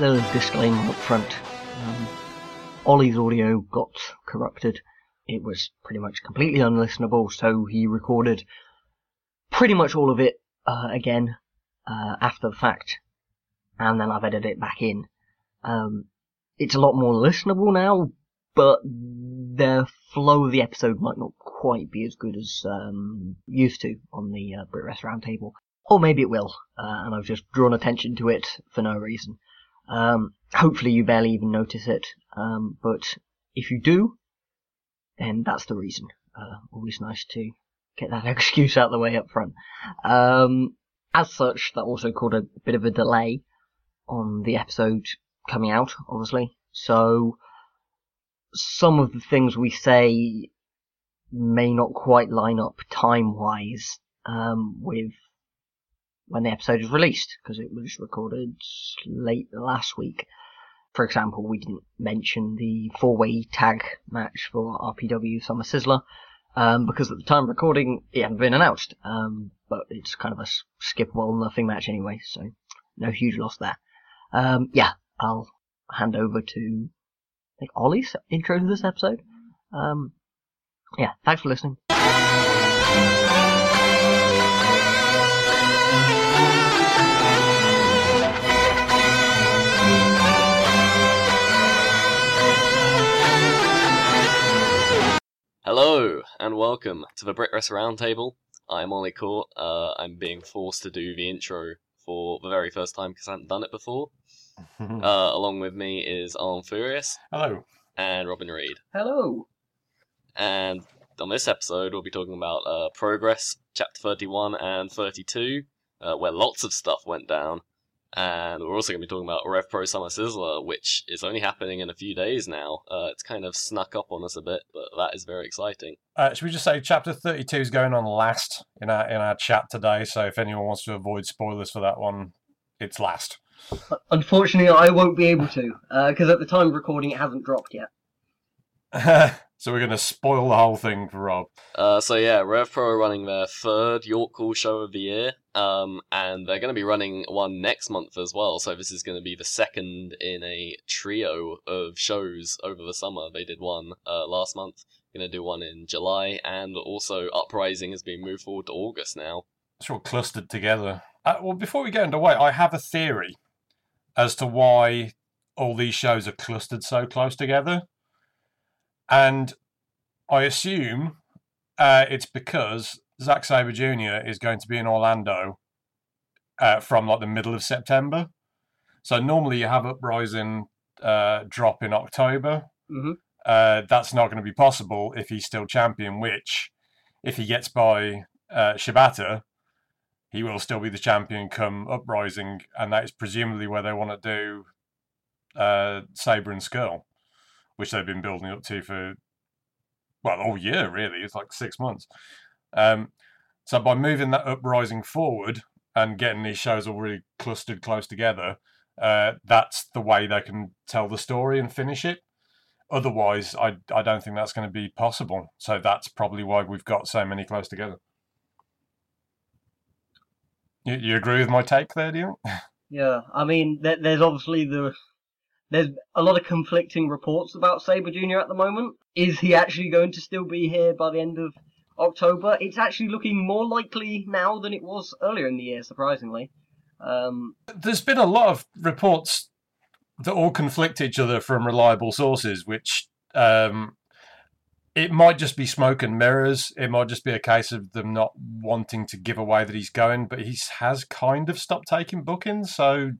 Little disclaimer up front. Um, Ollie's audio got corrupted. It was pretty much completely unlistenable, so he recorded pretty much all of it uh, again uh, after the fact, and then I've edited it back in. Um, it's a lot more listenable now, but the flow of the episode might not quite be as good as um, used to on the uh, Brit Wres Roundtable. Or maybe it will, uh, and I've just drawn attention to it for no reason. Um, hopefully you barely even notice it, um, but if you do, then that's the reason. Uh, always nice to get that excuse out of the way up front. Um, as such, that also caused a bit of a delay on the episode coming out, obviously. So, some of the things we say may not quite line up time-wise um, with when the episode was released because it was recorded late last week. For example, we didn't mention the four-way tag match for RPW Summer Sizzler um, because at the time of recording it hadn't been announced. Um, but it's kind of a skippable nothing match anyway, so no huge loss there. Um, yeah, I'll hand over to I think Ollie's intro to this episode. Um, yeah, thanks for listening. Hello and welcome to the Brit Wres Roundtable. I'm Ollie Court. Uh, I'm being forced to do the intro for the very first time because I hadn't done it before. Uh, along with me is Arm Furious Hello. and Robin Reed. Hello. And on this episode, we'll be talking about uh, Progress, Chapter 31 and 32, uh, where lots of stuff went down. And we're also going to be talking about Rev Pro Summer Sizzler, which is only happening in a few days now. Uh, it's kind of snuck up on us a bit, but that is very exciting. Uh, should we just say chapter 32 is going on last in our in our chat today? So if anyone wants to avoid spoilers for that one, it's last. Unfortunately, I won't be able to because at the time of recording, it hasn't dropped yet. so we're going to spoil the whole thing for Rob. Uh, so yeah, RevPro are running their third York Hall show of the year, um, and they're going to be running one next month as well. So this is going to be the second in a trio of shows over the summer. They did one uh, last month, going to do one in July, and also Uprising has been moved forward to August now. It's all clustered together. Uh, well, before we get underway, I have a theory as to why all these shows are clustered so close together. And I assume uh, it's because Zack Sabre Jr. is going to be in Orlando uh, from like the middle of September. So normally you have Uprising uh, drop in October. Mhm. Uh, that's not going to be possible if he's still champion, which, if he gets by uh, Shibata, he will still be the champion come Uprising, and that is presumably where they want to do uh, Sabre and Scurll, which they've been building up to for well all year really. It's like six months. Um, so by moving that Uprising forward and getting these shows all really clustered close together, uh, that's the way they can tell the story and finish it. Otherwise, I I don't think that's going to be possible. So that's probably why we've got so many close together. You, you agree with my take there, do you? Yeah, I mean, there's obviously the there's a lot of conflicting reports about Sabre Jr. at the moment. Is he actually going to still be here by the end of October? It's actually looking more likely now than it was earlier in the year, surprisingly. Um, There's been a lot of reports that all conflict each other from reliable sources, which um, it might just be smoke and mirrors. It might just be a case of them not wanting to give away that he's going, but he has kind of stopped taking bookings, so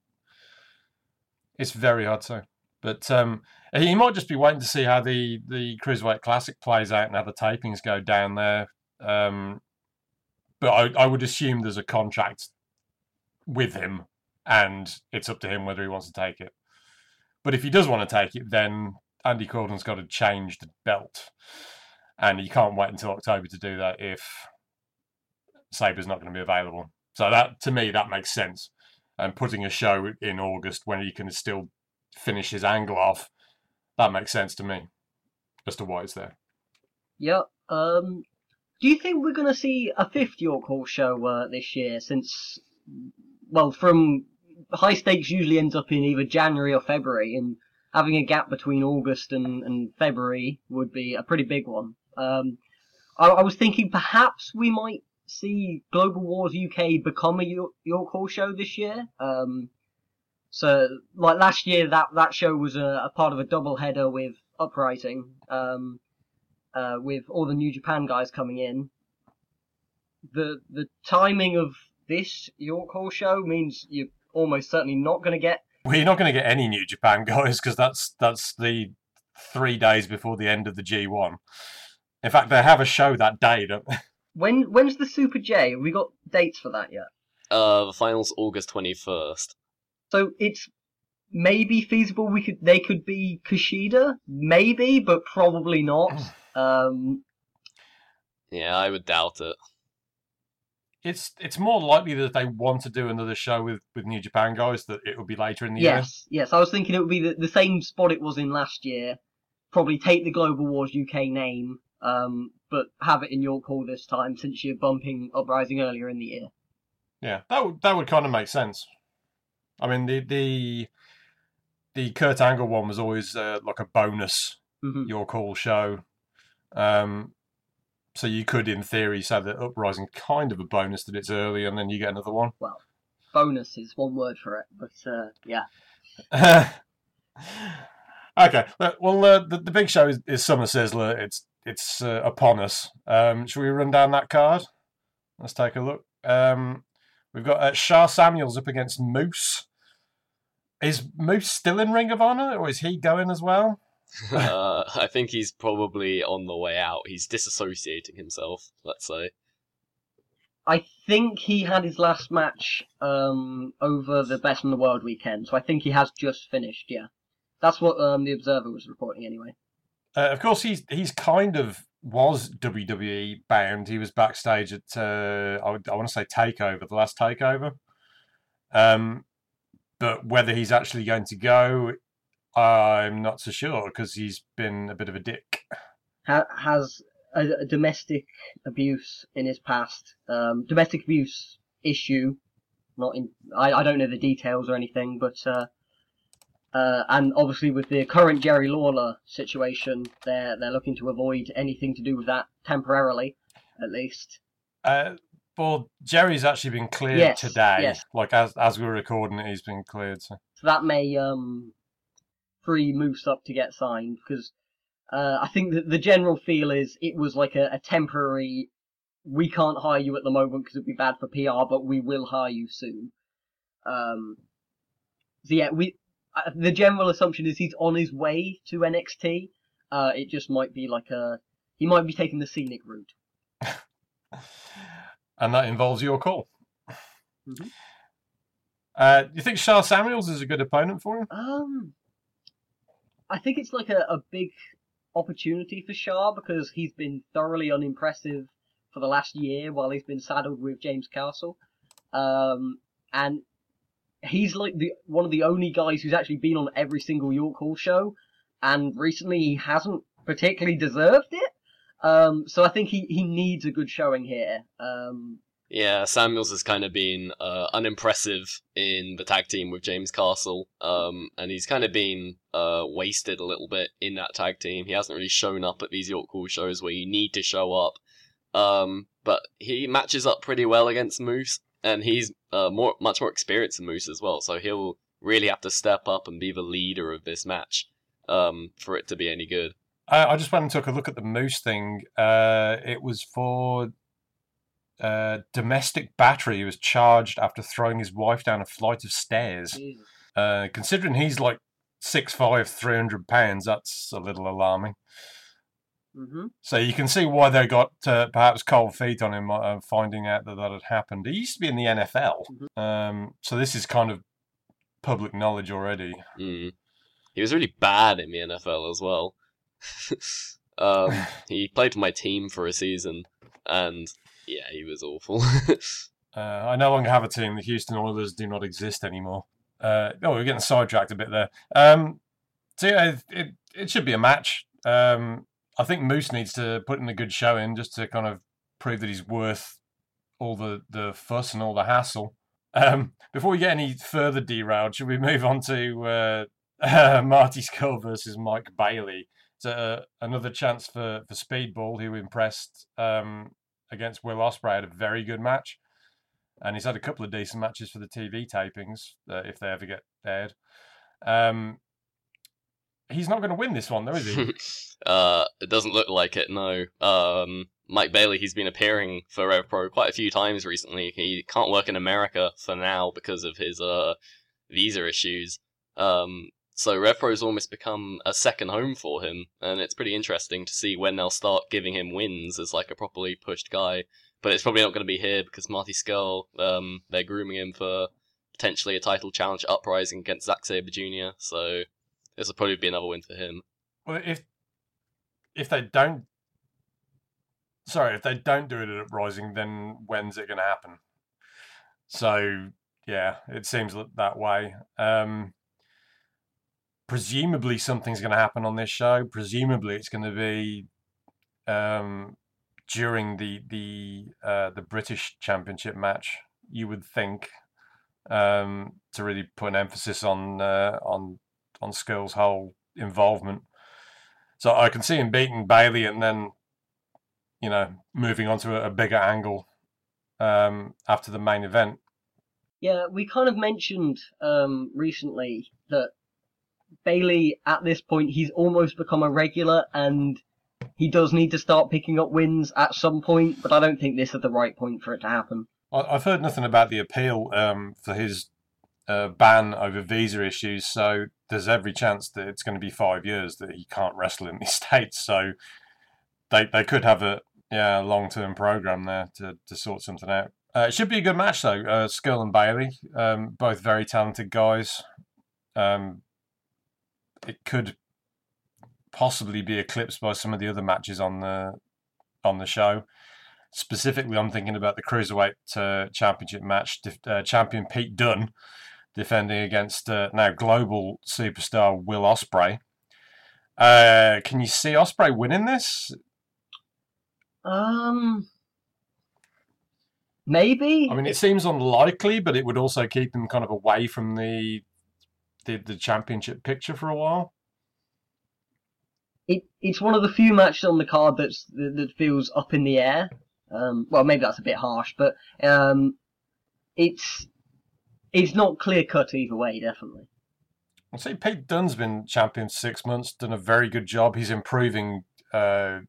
it's very hard to. But um, he might just be waiting to see how the the Cruiserweight Classic plays out and how the tapings go down there. Um, but I, I would assume there's a contract with him, and it's up to him whether he wants to take it. But if he does want to take it, then Andy Corden's got to change the belt, and he can't wait until October to do that if Sabre's not going to be available. So that to me that makes sense. And putting a show in August when he can still finish his angle off, that makes sense to me as to why it's there. yeah. Um, do you think we're going to see a fifth York Hall show uh, this year? Since, well, from high stakes usually ends up in either January or February, and having a gap between August and, and February would be a pretty big one. Um, I, I was thinking perhaps we might see Global Wars UK become a York, Hall show this year. Um, so, like last year, that, that show was a, a part of a double header with Uprising, um, uh, with all the New Japan guys coming in. The the timing of this York Hall show means you're almost certainly not going to get Well, you're not going to get any New Japan guys because that's that's the three days before the end of the G1. In fact, they have a show that day. Don't they? When when's the Super J? Have we got dates for that yet? Uh, the finals August twenty first. So it's maybe feasible. We could they could be Kushida, maybe, but probably not. Um, Yeah, I would doubt it. It's it's more likely that they want to do another show with, with New Japan guys that it will be later in the year. yes, yes. I was thinking it would be the, the same spot it was in last year. Probably take the Global Wars UK name, um, but have it in York Hall this time since you're bumping Uprising earlier in the year. Yeah, that would that would kind of make sense. I mean, the the the Kurt Angle one was always uh, like a bonus hmm York Hall show. Um, so you could, in theory, say that Uprising kind of a bonus that it's early, and then you get another one. Well, bonus is one word for it, but uh, yeah. okay, well, uh, the, the big show is, is Summer Sizzler. It's it's uh, upon us. Um, should we run down that card? Let's take a look. Um, we've got uh, Sha Samuels up against Moose. Is Moose still in Ring of Honor, or is he going as well? uh, I think he's probably on the way out. He's disassociating himself. Let's say. I think he had his last match um, over the Best in the World weekend, so I think he has just finished. Yeah, that's what um, the Observer was reporting anyway. Uh, of course, he's he's kind of was WWE bound. He was backstage at uh, I, I want to say Takeover, the last Takeover. Um, but whether he's actually going to go, I'm not so sure because he's been a bit of a dick. Has a, a domestic abuse in his past, um, domestic abuse issue. Not in, I, I don't know the details or anything, but uh, uh, and obviously with the current Jerry Lawler situation, they're they're looking to avoid anything to do with that temporarily, at least. Uh, well, Jerry's actually been cleared Yes, today. yes. Like as as we're recording it, he's been cleared. So. So that may um, free Moose up to get signed because uh, I think that the general feel is it was like a, a temporary. We can't hire you at the moment because it'd be bad for PR, but we will hire you soon. Um, so yeah, we. Uh, the general assumption is he's on his way to NXT. Uh, it just might be like a. He might be taking the scenic route. and that involves York Hall. Mhm. Uh, do you think Sha Samuels is a good opponent for him? Um, I think it's like a, a big opportunity for Sha because he's been thoroughly unimpressive for the last year while he's been saddled with James Castle. Um, and he's like the one of the only guys who's actually been on every single York Hall show, and recently he hasn't particularly deserved it. Um, so I think he, he needs a good showing here. Um, Yeah, Samuels has kind of been uh, unimpressive in the tag team with James Castle, um, and he's kind of been uh, wasted a little bit in that tag team. He hasn't really shown up at these York Hall shows where you need to show up, um, but he matches up pretty well against Moose, and he's uh, more much more experienced than Moose as well. So he'll really have to step up and be the leader of this match um, for it to be any good. I, I just went and took a look at the Moose thing. Uh, it was for uh, domestic battery. He was charged after throwing his wife down a flight of stairs. Uh, considering he's like 6'5", 300 pounds, that's a little alarming. Mm-hmm. So you can see why they got uh, perhaps cold feet on him, uh, finding out that that had happened. He used to be in the NFL, um, so this is kind of public knowledge already. Mm. He was really bad in the NFL as well. um, he played for my team for a season, and yeah, he was awful. Uh, I no longer have a team. The Houston Oilers do not exist anymore. Uh, oh, we're getting sidetracked a bit there. Um, so yeah, it, it, it should be a match. Um, I think Moose needs to put in a good showing just to kind of prove that he's worth all the, the fuss and all the hassle. Um, before we get any further derailed, should we move on to uh, uh, Marty Scurll versus Mike Bailey? It's another chance for, for Speedball, who impressed um, against Will Ospreay. Had a very good match, and he's had a couple of decent matches for the TV tapings uh, if they ever get aired. Um, he's not going to win this one, though, is he? uh, it doesn't look like it. No. Um, Mike Bailey, he's been appearing for RevPro quite a few times recently. He can't work in America for now because of his uh, visa issues. Um, so RevPro's almost become a second home for him, and it's pretty interesting to see when they'll start giving him wins as like a properly pushed guy. But it's probably not going to be here because Marty Scurll, um, they're grooming him for potentially a title challenge uprising against Zack Sabre Jr. So this will probably be another win for him. Well, if if they don't, sorry, if they don't do it at Uprising, then when's it going to happen? So yeah, it seems that way. Um, presumably, something's going to happen on this show. Presumably, it's going to be um, during the the uh, the British Championship match. You would think um, to really put an emphasis on uh, on on Scurll's whole involvement. So I can see him beating Bailey and then, you know, moving on to a, a bigger angle um, after the main event. Yeah, we kind of mentioned um, recently that Bailey, at this point, he's almost become a regular and he does need to start picking up wins at some point, but I don't think this is the right point for it to happen. I've heard nothing about the appeal um, for his uh, ban over visa issues, so there's every chance that it's going to be five years that he can't wrestle in the states. So they they could have a yeah long term program there to, to sort something out. Uh, it should be a good match though. Uh, Scurll and Bailey, um, both very talented guys. Um, it could possibly be eclipsed by some of the other matches on the on the show. Specifically, I'm thinking about the cruiserweight uh, championship match. Uh, champion Pete Dunne defending against uh, now global superstar Will Ospreay. Uh, can you see Ospreay winning this? Um, maybe. I mean, it seems unlikely, but it would also keep him kind of away from the the, the championship picture for a while. It it's one of the few matches on the card that's that, that feels up in the air. Um, well, maybe that's a bit harsh, but um, it's it's not clear cut either way, definitely. I'd say Pete Dunne's been champion six months, done a very good job. He's improving uh,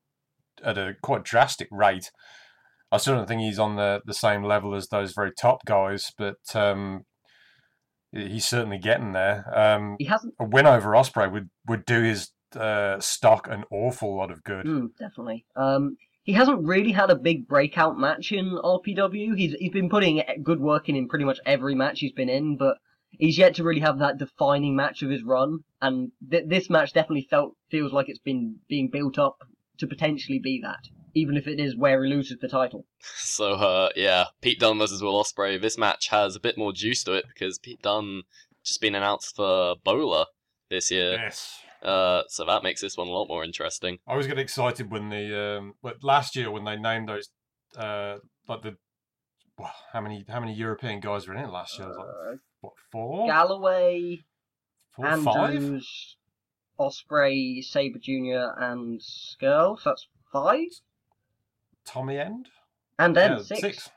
at a quite drastic rate. I still don't think he's on the, the same level as those very top guys, but um, he's certainly getting there. Um, he hasn't a win over Ospreay would would do his uh, stock an awful lot of good. Mm, definitely. Um, he hasn't really had a big breakout match in RPW. He's he's been putting good work in in pretty much every match he's been in, but he's yet to really have that defining match of his run. And th- this match definitely felt feels like it's been being built up to potentially be that, even if it is where he loses the title. So uh, yeah, Pete Dunne versus Will Ospreay. This match has a bit more juice to it because Pete Dunne just been announced for BOLA this year. Yes. Uh, so that makes this one a lot more interesting. I was getting excited when the um, but last year when they named those uh, like the well, how many how many European guys were in it last year? It was like Uh, what four, Galloway, four, five? Andrews, Ospreay, Sabre Junior, and Scurll. So that's five. Tommy End. And then Yeah, six.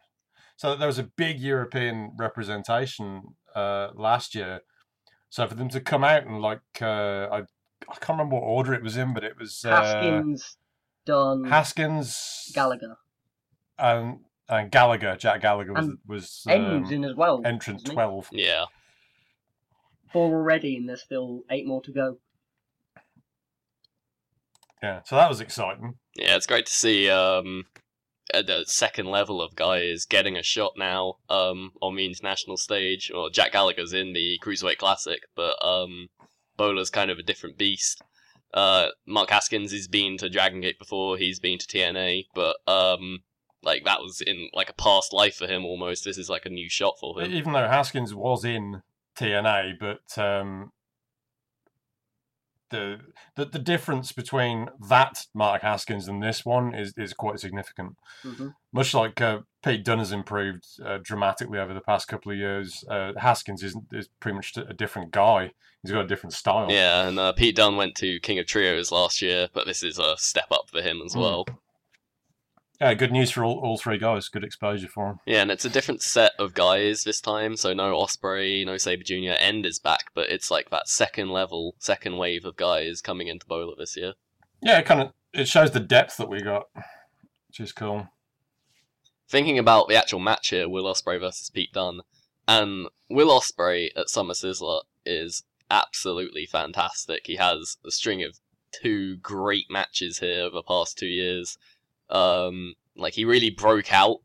So there was a big European representation uh, last year. So for them to come out and like uh, I I can't remember what order it was in, but it was uh, Haskins, Dunne, Haskins, Gallagher. and and Gallagher. Jack Gallagher was And was Ends um, in as well. entrance wasn't he? twelve. Yeah. Four already, and there's still eight more to go. Yeah, so that was exciting. Yeah, it's great to see um, at the second level of guys getting a shot now um, on the international stage. Well, Jack Gallagher's in the Cruiserweight Classic, but um, BOLA's kind of a different beast. Uh, Mark Haskins has been to Dragon Gate before, he's been to TNA, but um, like that was in like a past life for him almost. This is like a new shot for him. Even though Haskins was in TNA, but um, the, the the difference between that Mark Haskins and this one is is quite significant. hmm Much like uh, Pete Dunne has improved uh, dramatically over the past couple of years, uh, Haskins is is pretty much a different guy. He's got a different style. Yeah, and uh, Pete Dunne went to King of Trios last year, but this is a step up for him as Mm. well. Yeah, good news for all, all three guys. Good exposure for them. Yeah, and it's a different set of guys this time. So no Ospreay, no Sabre Junior. End is back, but it's like that second level, second wave of guys coming into BOLA this year. Yeah, it kind of it shows the depth that we got, which is cool. Thinking about the actual match here, Will Ospreay versus Pete Dunne, and Will Ospreay at Summer Sizzler is absolutely fantastic. He has a string of two great matches here over the past two years. Um, like he really broke out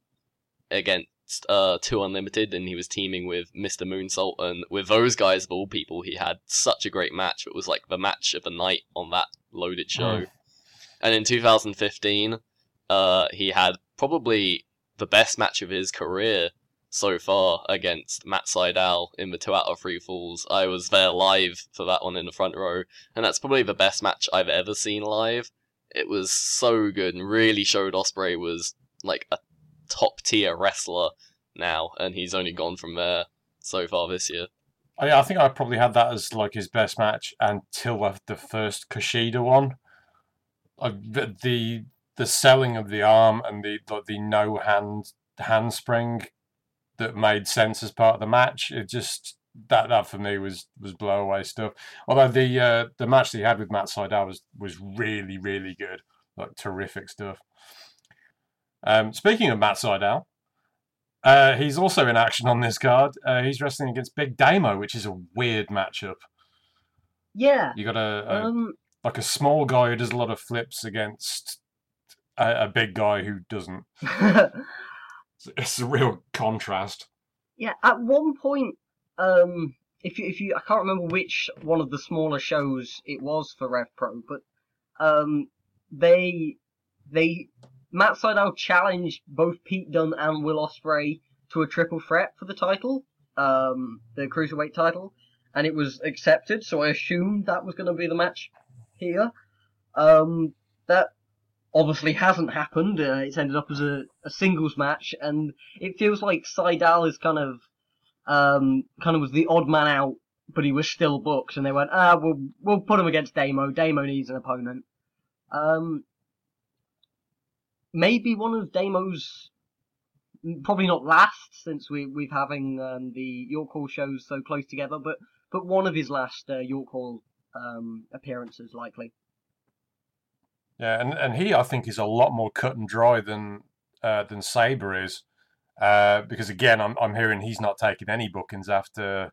against uh, Two Unlimited, and he was teaming with Mr. Moonsault, and with those guys of all people, he had such a great match. It was like the match of the night on that loaded show. Mm. And in 2015, uh, he had probably the best match of his career so far against Matt Sydal in the two out of three falls. I was there live for that one in the front row, and that's probably the best match I've ever seen live. It was so good and really showed Ospreay was like a top tier wrestler now, and he's only gone from there so far this year. Oh, I, I think I probably had that as like his best match until the- the first Kushida one. I, the the selling of the arm and the, the no hand handspring that made sense as part of the match. It just that that for me was was blow away stuff. Although the uh, the match that he had with Matt Sydal was was really really good, like terrific stuff. Um, speaking of Matt Sydal, uh, he's also in action on this card. Uh, he's wrestling against Big Damo, which is a weird matchup. Yeah. You got a, a Um. like a small guy who does a lot of flips against a, a big guy who doesn't. It's a real contrast. yeah. At one point, um, if you, if you, I can't remember which one of the smaller shows it was for Rev Pro, but um, they they Matt Sydal challenged both Pete Dunne and Will Ospreay to a triple threat for the title, um, the cruiserweight title, and it was accepted. So I assumed that was going to be the match here. Um, that obviously hasn't happened. Uh, it's ended up as a, a singles match, and it feels like Sydal is kind of um, kind of was the odd man out, but he was still booked, and they went, ah, we'll we'll put him against Damo. Damo needs an opponent. Um, maybe one of Damo's, probably not last, since we we've having um, the York Hall shows so close together, but but one of his last uh, York Hall um, appearances likely. Yeah, and, and he I think is a lot more cut and dry than uh, than Sabre is, uh, because again I'm I'm hearing he's not taking any bookings after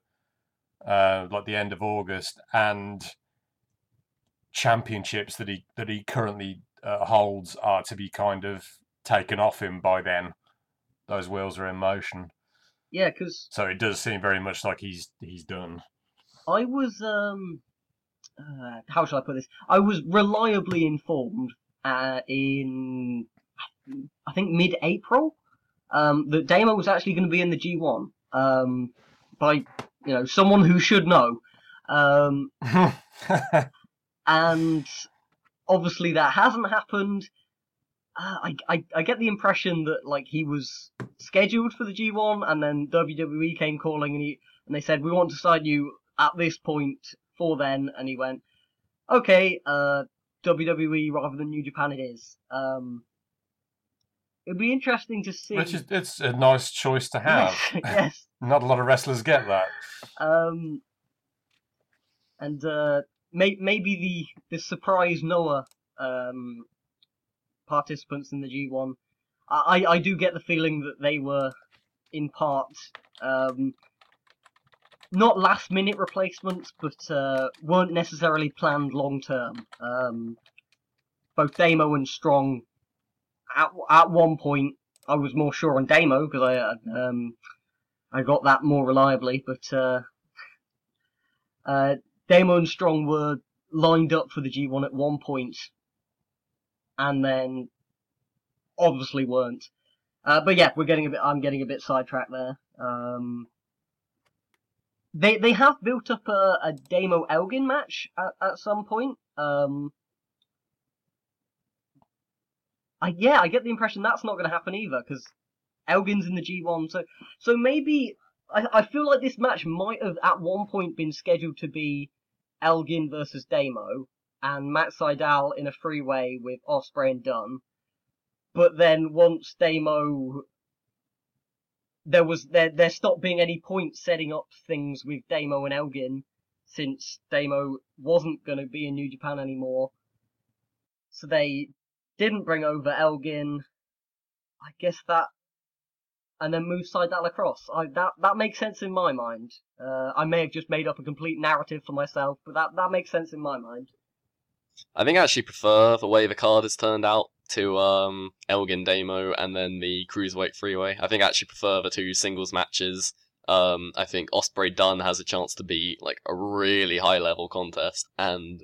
uh, like the end of August and championships that he that he currently uh, holds are to be kind of taken off him by then. Those wheels are in motion, Yeah, because so it does seem very much like he's he's done. I was um uh, how shall I put this? I was reliably informed uh, in I think mid-April um, that Damo was actually going to be in the G1 um, by you know someone who should know, um, and obviously that hasn't happened. Uh, I, I I get the impression that like he was scheduled for the G1, and then WWE came calling, and he and they said we want to sign you at this point for then, and he went, okay, uh, WWE rather than New Japan it is. Um, it'd be interesting to see. Which is it's a nice choice to have. yes. Not a lot of wrestlers get that. Um, and uh, may, maybe the the surprise Noah um, participants in the G1. I, I do get the feeling that they were in part um, not last minute replacements, but uh, weren't necessarily planned long term. Um, both Damo and Strong, at at one point, I was more sure on Damo because I um, I got that more reliably, but uh, uh, Damo and Strong were lined up for the G1 at one point, and then obviously weren't. Uh, but yeah, we're getting a bit. I'm getting a bit sidetracked there. Um, they they have built up a, a Damo Elgin match at, at some point. Um, I yeah, I get the impression that's not going to happen either because Elgin's in the G1. So so maybe I I feel like this match might have at one point been scheduled to be Elgin versus Damo and Matt Sydal in a freeway with Ospreay and Dunne. But then once Damo there was there there stopped being any point setting up things with Damo and Elgin since Damo wasn't going to be in New Japan anymore. So they didn't bring over Elgin. I guess that and then move Sydal across. I that that makes sense in my mind. Uh, I may have just made up a complete narrative for myself, but that that makes sense in my mind. I think I actually prefer the way the card has turned out to um, Elgin Damo and then the Cruiserweight Freeway. I think I actually prefer the two singles matches. Um, I think Ospreay Dunne has a chance to be like a really high level contest, and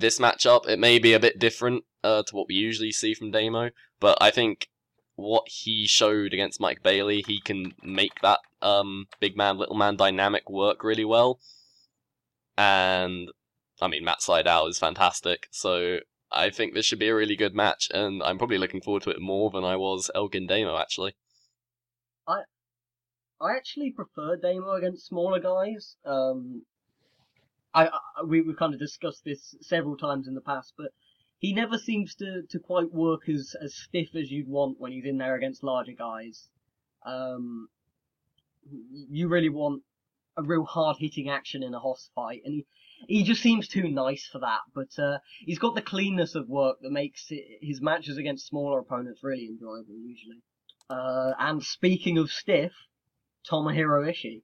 this matchup it may be a bit different uh, to what we usually see from Damo, but I think what he showed against Mike Bailey, he can make that um, big man little man dynamic work really well. And I mean, Matt Sydal is fantastic, so I think this should be a really good match, and I'm probably looking forward to it more than I was Elgin Damo actually. I I actually prefer Damo against smaller guys. Um, I, I we we kind of discussed this several times in the past, but he never seems to, to quite work as as stiff as you'd want when he's in there against larger guys. Um, you really want a real hard hitting action in a Hoss fight, and he he just seems too nice for that. But uh, he's got the cleanness of work that makes it, his matches against smaller opponents really enjoyable usually. Uh, and speaking of stiff, Tomohiro Ishii.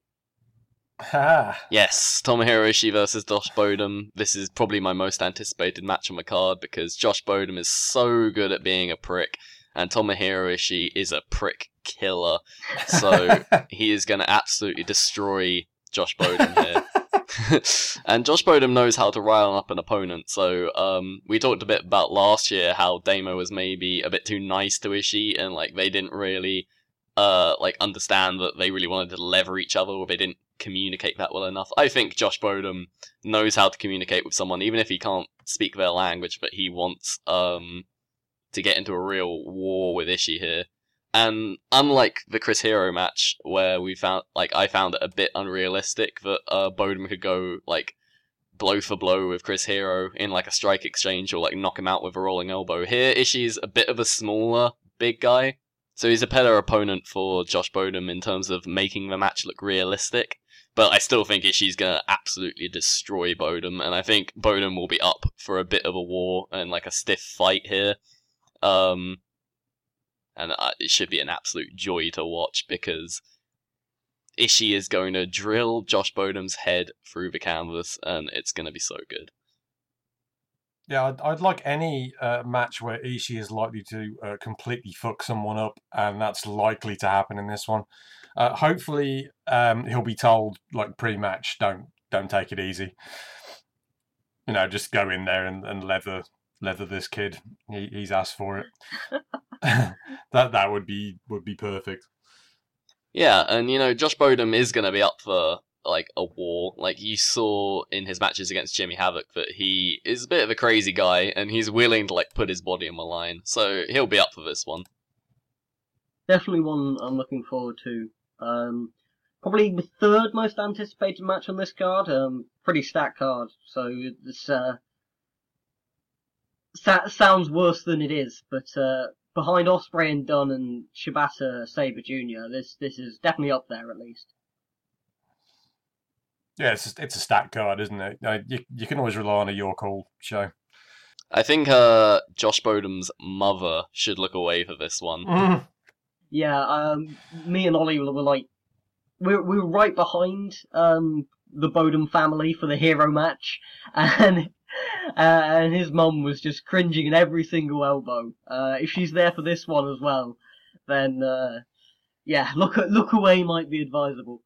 Ah, Yes, Tomohiro Ishii versus Josh Bodom. This is probably my most anticipated match on the card because Josh Bodom is so good at being a prick, and Tomohiro Ishii is a prick killer. So he is going to absolutely destroy Josh Bodom here. and Josh Bodom knows how to rile up an opponent. So um, we talked a bit about last year how Damo was maybe a bit too nice to Ishii, and like they didn't really uh, like understand that they really wanted to lever each other, or they didn't communicate that well enough. I think Josh Bodom knows how to communicate with someone, even if he can't speak their language, but he wants um, to get into a real war with Ishii here. And unlike the Chris Hero match, where we found like I found it a bit unrealistic that uh, Bodom could go like blow for blow with Chris Hero in like a strike exchange or like knock him out with a rolling elbow. Here, Ishii's a bit of a smaller big guy, so he's a better opponent for Josh Bodom in terms of making the match look realistic. But I still think Ishii's gonna absolutely destroy Bodom, and I think Bodom will be up for a bit of a war and like a stiff fight here. Um, and uh, it should be an absolute joy to watch because Ishii is going to drill Josh Bodom's head through the canvas, and it's going to be so good. yeah, I'd, I'd like any uh, match where Ishii is likely to uh, completely fuck someone up, and that's likely to happen in this one. Uh, hopefully, um, he'll be told like pre-match, don't don't take it easy. You know, just go in there and, and leather leather this kid. He, he's asked for it. that that would be would be perfect. Yeah, and you know, Josh Bodom is going to be up for like a war. Like you saw in his matches against Jimmy Havoc that he is a bit of a crazy guy and he's willing to like put his body on the line. So he'll be up for this one. definitely one I'm looking forward to. Um, probably the third most anticipated match on this card. Um, pretty stacked card, so this uh, sa- sounds worse than it is. But uh, behind Ospreay and Dunne and Shibata Sabre Jr., this this is definitely up there at least. Yeah, it's it's a stat card, isn't it? You you can always rely on a York Hall show. I think uh, Josh Bodom's mother should look away for this one. Mm. Yeah, um, me and Ollie were, like, we were, we were right behind um, the Bodom family for the hero match, and uh, and his mum was just cringing at every single elbow. Uh, if she's there for this one as well, then uh, yeah, look look away might be advisable.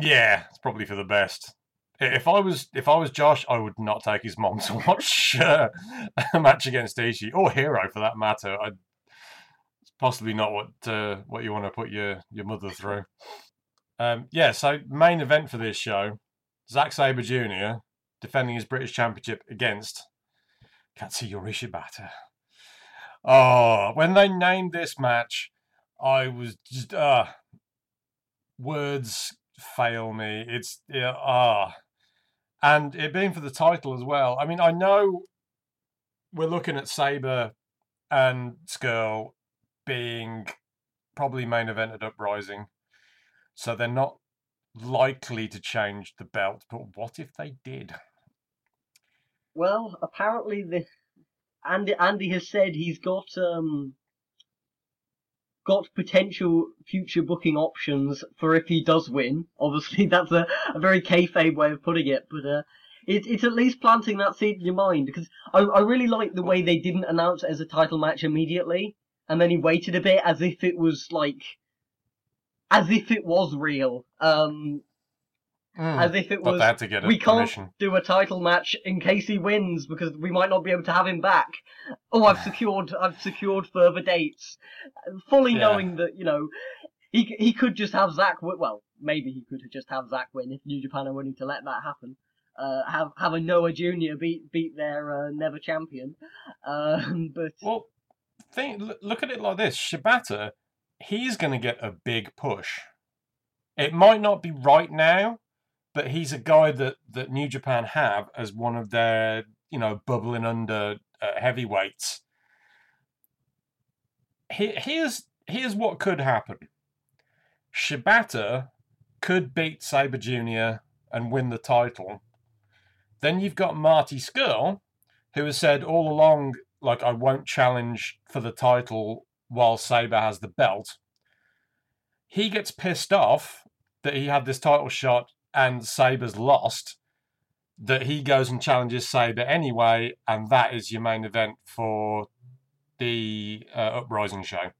Yeah, it's probably for the best. If I was if I was Josh, I would not take his mom to watch uh, a match against Ishii or Hero for that matter. I'd, possibly not what uh, what you want to put your your mother through. Um, yeah, so main event for this show: Zack Sabre Jr. defending his British Championship against Katsuyori Shibata. Oh, when they named this match, I was just uh words fail me. It's ah, and it being for the title as well. I mean, I know we're looking at Sabre and Scurll being probably main event at Uprising, so they're not likely to change the belt. But what if they did? Well, apparently the Andy Andy has said he's got um got potential future booking options for if he does win. Obviously, that's a, a very kayfabe way of putting it, but uh, it, it's at least planting that seed in your mind because I, I really like the way they didn't announce it as a title match immediately, and then he waited a bit as if it was like, as if it was real. Um, as if it But was they had to get a we can't permission. do a title match in case he wins because we might not be able to have him back. Oh, I've secured, I've secured further dates, fully Yeah. knowing that you know he he could just have Zack win. Well, maybe he could just have Zack win if New Japan are willing to let that happen. Uh, have have a Noah Junior beat beat their uh, never champion. Um, but Well, think look at it like this: Shibata, he's going to get a big push. It might not be right now, but he's a guy that that New Japan have as one of their you know bubbling under uh, heavyweights. He- Here's here's what could happen. Shibata could beat Sabre Junior and win the title. Then you've got Marty Scurll, who has said all along like I won't challenge for the title while Sabre has the belt. He gets pissed off that he had this title shot and Sabre's lost. That he goes and challenges Sabre anyway, and that is your main event for the uh, Uprising show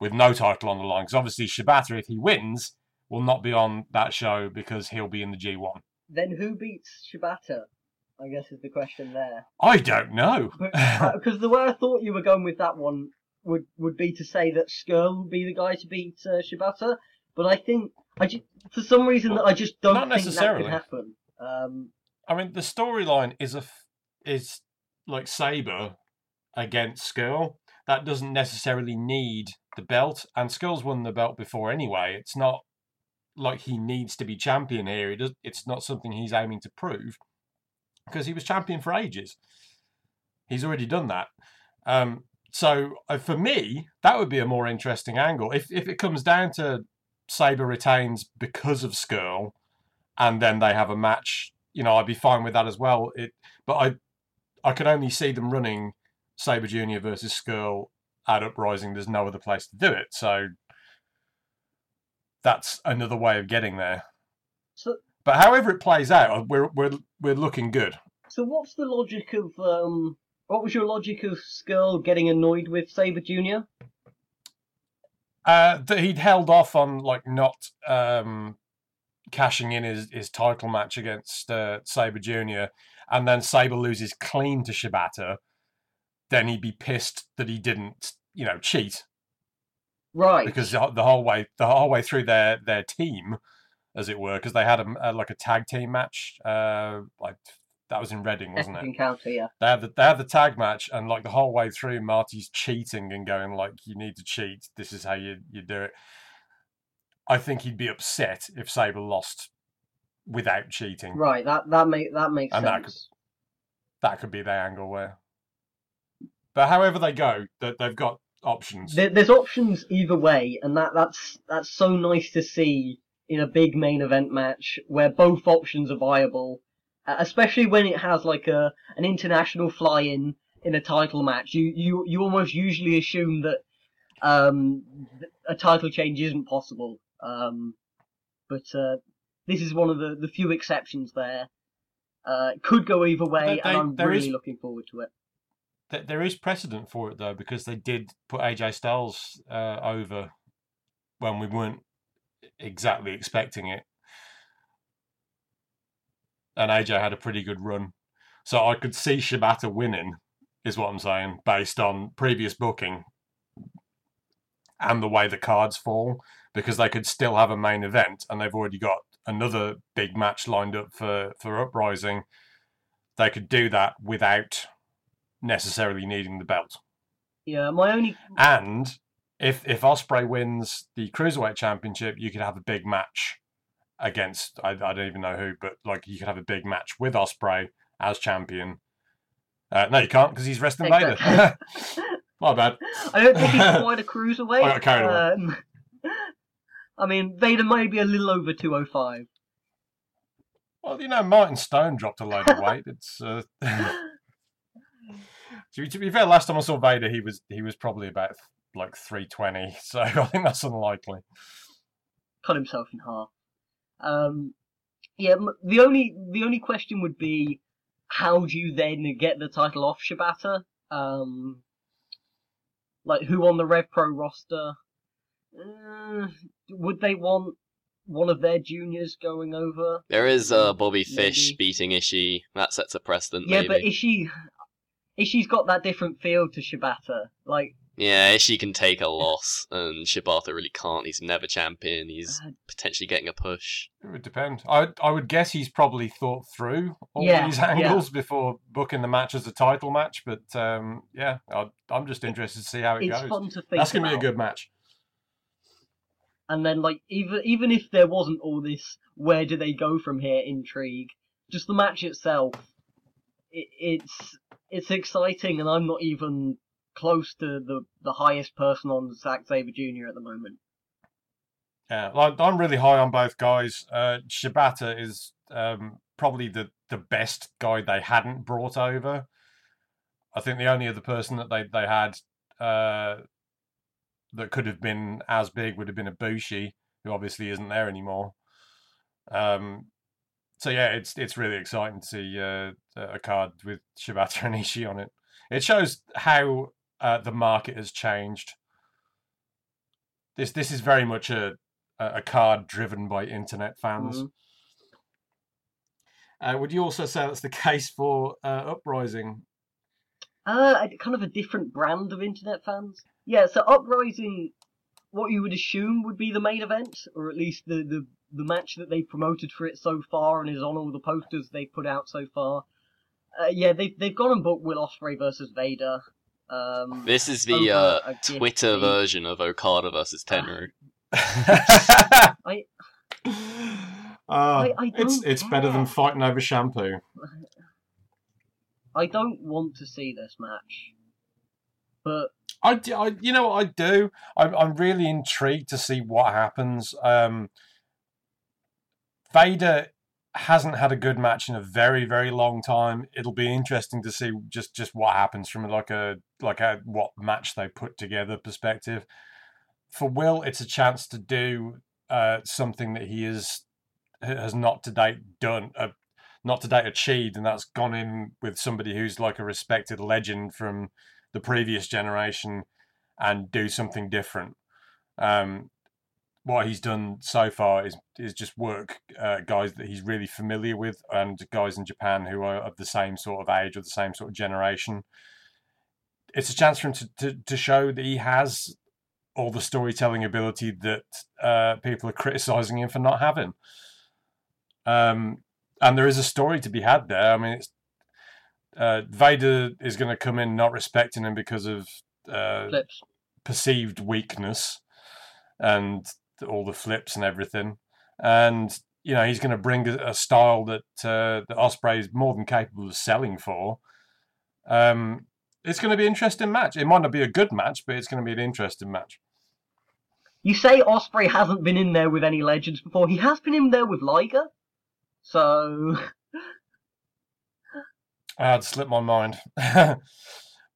with no title on the line. Because obviously Shibata, if he wins, will not be on that show because he'll be in the G1. then who beats Shibata? I guess is the question there. I don't know. Because the way I thought you were going with that one would would be to say that Scurll would be the guy to beat uh, Shibata, but I think I ju- for some reason Well, I just don't think that could happen. Um, I mean, the storyline is a f- is like Sabre against Scurll. That doesn't necessarily need the belt, and Scurll's won the belt before anyway. It's not like he needs to be champion here. It does, it's not something he's aiming to prove because he was champion for ages. He's already done that. Um, so uh, for me, that would be a more interesting angle. If if it comes down to Sabre retains because of Scurll, and then they have a match, you know, I'd be fine with that as well. It, but I, I can only see them running Sabre Junior versus Scurll at Uprising. There's no other place to do it, so that's another way of getting there. so But however it plays out, we're we're we're looking good. so what's the logic of um? What was your logic of Scurll getting annoyed with Sabre Junior? Uh, that he'd held off on like not um, cashing in his, his title match against uh, Sabre Junior, and then Sabre loses clean to Shibata, then he'd be pissed that he didn't, you know, cheat Right. because the, the whole way the whole way through their their team, as it were, because they had a, a like a tag team match uh, like that was in Reading, wasn't it? encounter, yeah. They had the they had the tag match, and like the whole way through, Marty's cheating and going like, "You need to cheat. This is how you you do it." I think he'd be upset if Sabre lost without cheating. Right, that that make that makes And that sense. That could be the angle where. But however they go, that they've got options. There, there's options either way, and that that's that's so nice to see in a big main event match where both options are viable, uh, especially when it has like a an international fly-in in a title match. You you you almost usually assume that um a title change isn't possible. Um, but uh, this is one of the the few exceptions there. Uh, it could go either way, They- and I'm really is- looking forward to it. Th- There is precedent for it though, because they did put AJ Styles uh, over when we weren't exactly expecting it, and AJ had a pretty good run. So I could see Shibata winning, is what I'm saying, based on previous booking and the way the cards fall, because they could still have a main event, and they've already got another big match lined up for for Uprising. They could do that without necessarily needing the belt. Yeah, my only And if if Ospreay wins the cruiserweight championship, you could have a big match against I, I don't even know who, but like you could have a big match with Ospreay as champion. Uh, no, you can't because he's wrestling Vader. Exactly. My bad. I don't think he's quite a cruiserweight. I got carried away. Um, I mean, Vader may be a little over 205. Well, you know, Martin Stone dropped a load of weight. It's uh, to, be, to be fair. Last time I saw Vader, he was he was probably about like three twenty. So I think that's unlikely. Cut himself in half. Um, yeah, the only the only question would be, how do you then get the title off Shibata? Um, like who on the Rev Pro roster? Uh, would they want one of their juniors going over? There is uh, Bobby Fish Maybe. beating Ishii. That sets a precedent, Yeah, maybe. but Ishii, Ishii's got that different feel to Shibata. Like, Yeah, Ishii can take a loss, and Shibata really can't. He's never champion. He's Uh, potentially getting a push. It would depend. I I would guess he's probably thought through all Yeah, these yeah. angles before booking the match as a title match. But um, yeah, I, I'm just interested to see how it it's goes. fun to think. That's gonna be a good match. And then, like, even even if there wasn't all this, where do they go from here? Intrigue. Just the match itself, it, it's it's exciting, and I'm not even close to the the highest person on Zack Sabre Jr. at the moment. Yeah, like, I'm really high on both guys. Uh, Shibata is um, probably the, the best guy they hadn't brought over. I think the only other person that they they had uh, that could have been as big would have been Ibushi, who obviously isn't there anymore. Um, so yeah, it's it's really exciting to see uh, a card with Shibata and Ishii on it. It shows how uh, the market has changed. This this is very much a a card driven by internet fans. Mhm. Uh, would you also say that's the case for uh, Uprising? Uh, kind of a different brand of internet fans. Yeah, so Uprising, what you would assume would be the main event, or at least the, the, the match that they've promoted for it so far and is on all the posters they've put out so far. Uh, yeah, they've, they've gone and booked Will Ospreay versus Vader. Um, This is the uh, Twitter fee. version of Okada versus Tenryu. I- Uh, I- I it's don't it's better than fighting over shampoo. I don't want to see this match. But I, d- I- you know what I do. I'm I'm really intrigued to see what happens. Um, Vader hasn't had a good match in a very very long time. It'll be interesting to see just just what happens from like a like a what match they put together perspective. For Will, it's a chance to do uh, something that he is has not to date done. Uh, not to date achieved, and that's gone in with somebody who's like a respected legend from the previous generation and do something different. Um, what he's done so far is is just work uh, guys that he's really familiar with and guys in Japan who are of the same sort of age or the same sort of generation. It's a chance for him to, to, to show that he has all the storytelling ability that uh, people are criticizing him for not having. Um, and there is a story to be had there. I mean, it's uh, Vader is going to come in not respecting him because of uh, perceived weakness and all the flips and everything. And you know he's going to bring a, a style that uh, that Ospreay is more than capable of selling for. Um, it's going to be an interesting match. It might not be a good match, but it's going to be an interesting match. You say Ospreay hasn't been in there with any legends before. He has been in there with Liger. So I had slipped my mind.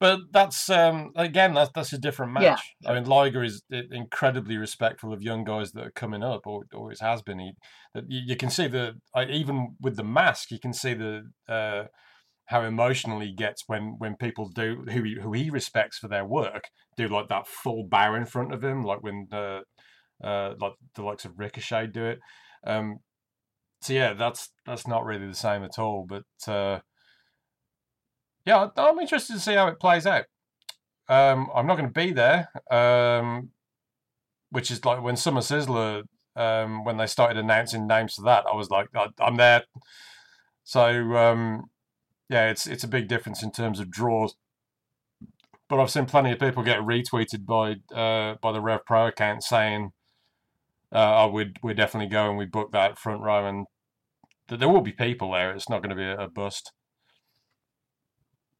but that's um, again that's that's a different match. Yeah. I mean, Liger is incredibly respectful of young guys that are coming up, or always has been. He, that you, you can see the I, even with the mask, you can see the uh, how emotional he gets when when people do who he, who he respects for their work do like that full bow in front of him, like when uh, uh, like the likes of Ricochet do it. Um, so yeah, that's that's not really the same at all. But uh, yeah, I'm interested to see how it plays out. Um, I'm not going to be there, um, which is like when Summer Sizzler, um, when they started announcing names for that, I was like, I'm there. So um, yeah, it's it's a big difference in terms of draws. But I've seen plenty of people get retweeted by uh, by the Rev Pro account saying, uh, "Oh, we'd we're definitely going. We booked that front row, and th- there will be people there. It's not going to be a, a bust."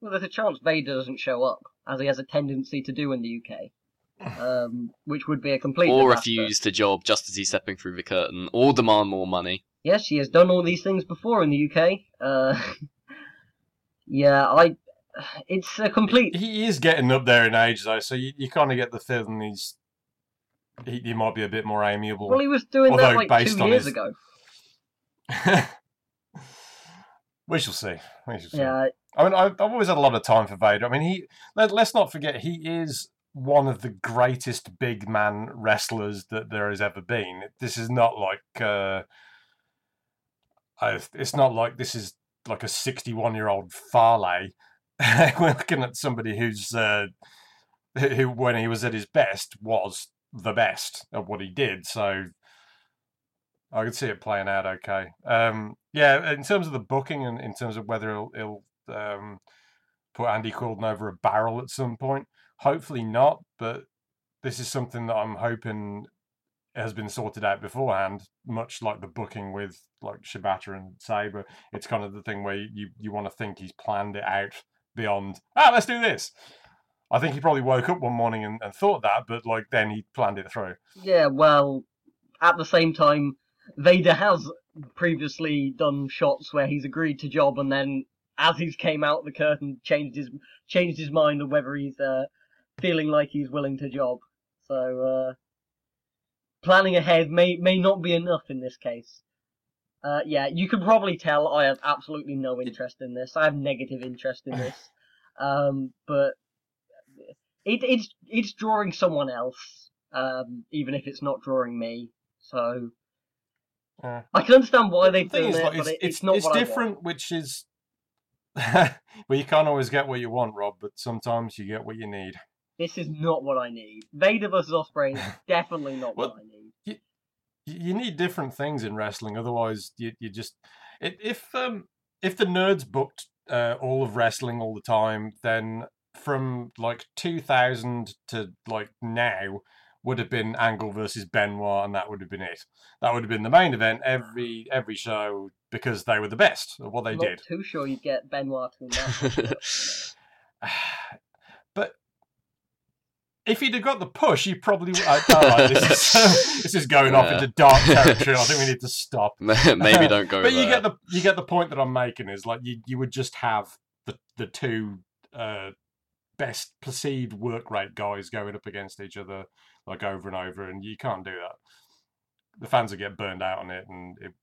Well, there's a chance Vader doesn't show up, as he has a tendency to do in the UK. Um, which would be a complete or disaster. refuse the job just as he's stepping through the curtain, or demand more money. Yes, he has done all these things before in the UK. Uh, yeah, I. It's a complete. He is getting up there in age, though, so you, you kind of get the feeling he's he, he might be a bit more amiable. Well, he was doing Although that like based two on years his- ago. we shall see. We shall see. Yeah, I mean, I've, always had a lot of time for Vader. I mean, he let, let's not forget he is one of the greatest big man wrestlers that there has ever been. This is not like uh, I, it's not like this is like a sixty-one-year-old Farley. We're looking at somebody who's uh, who, when he was at his best, was the best at what he did. So I could see it playing out okay. Um, yeah, in terms of the booking and in terms of whether he'll, he'll um, put Andy Quildan over a barrel at some point, hopefully not. But this is something that I'm hoping has been sorted out beforehand, much like the booking with like Shibata and Sabre. It's kind of the thing where you you want to think he's planned it out beyond. Ah, let's do this. I think he probably woke up one morning and, and thought that, but like then he planned it through. yeah. Well, at the same time, Vader has previously done shots where he's agreed to job, and then as he's came out the curtain, changed his changed his mind on whether he's uh, feeling like he's willing to job. So uh, planning ahead may may not be enough in this case. Uh, yeah, you can probably tell I have absolutely no interest in this. I have negative interest in this. Um, but it, it's it's drawing someone else, um, even if it's not drawing me. So Yeah. I can understand why The they've thing it, like, it's, it, it's, it's not it's different, which is well, you can't always get what you want, Rob, but sometimes you get what you need. This is not what I need. Vader versus Ospreay is definitely not Well, what I need. you, you need different things in wrestling otherwise you, you just it, if um if the nerds booked uh, all of wrestling all the time then from like 2000 to like now would have been Angle versus Benoit and that would have been it that would have been the main event every every show because they were the best at what they I'm did not too sure you get Benoit to that. but if he'd have got the push, he probably. I, all right, this is this is going off into dark territory. I think we need to stop. Maybe don't go But you get the you get the point that I'm making is like you you would just have the the two uh, best perceived work rate guys going up against each other like over and over, and you can't do that. The fans will get burned out on it, and it,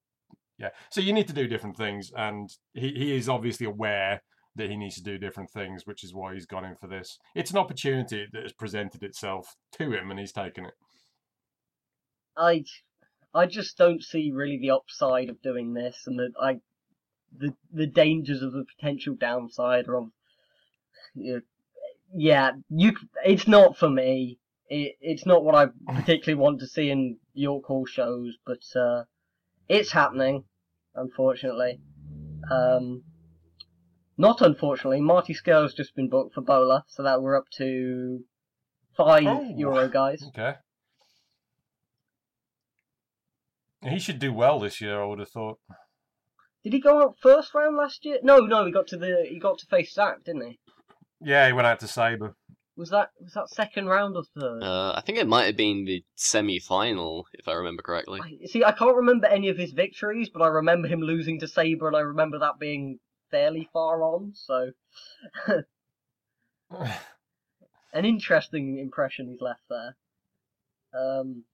yeah. So you need to do different things, and he he is obviously aware that he needs to do different things, which is why he's gone in for this. It's an opportunity that has presented itself to him, and he's taken it. I I just don't see really the upside of doing this, and the I the the dangers of the potential downside are of yeah you it's not for me. It, it's not what I particularly want to see in York Hall shows, but uh, it's happening, unfortunately. Um, Not unfortunately, Marty Scurll's just been booked for BOLA, so that we're up to five oh, Euro guys. Okay. He should do well this year, I would have thought. Did he go out first round last year? No, no, he got to the he got to face Zack, didn't he? Yeah, he went out to Sabre. Was that was that second round or third? Uh, I think it might have been the semi-final, if I remember correctly. I, see, I can't remember any of his victories, but I remember him losing to Sabre, and I remember that being fairly far on. So, an interesting impression he's left there. Um,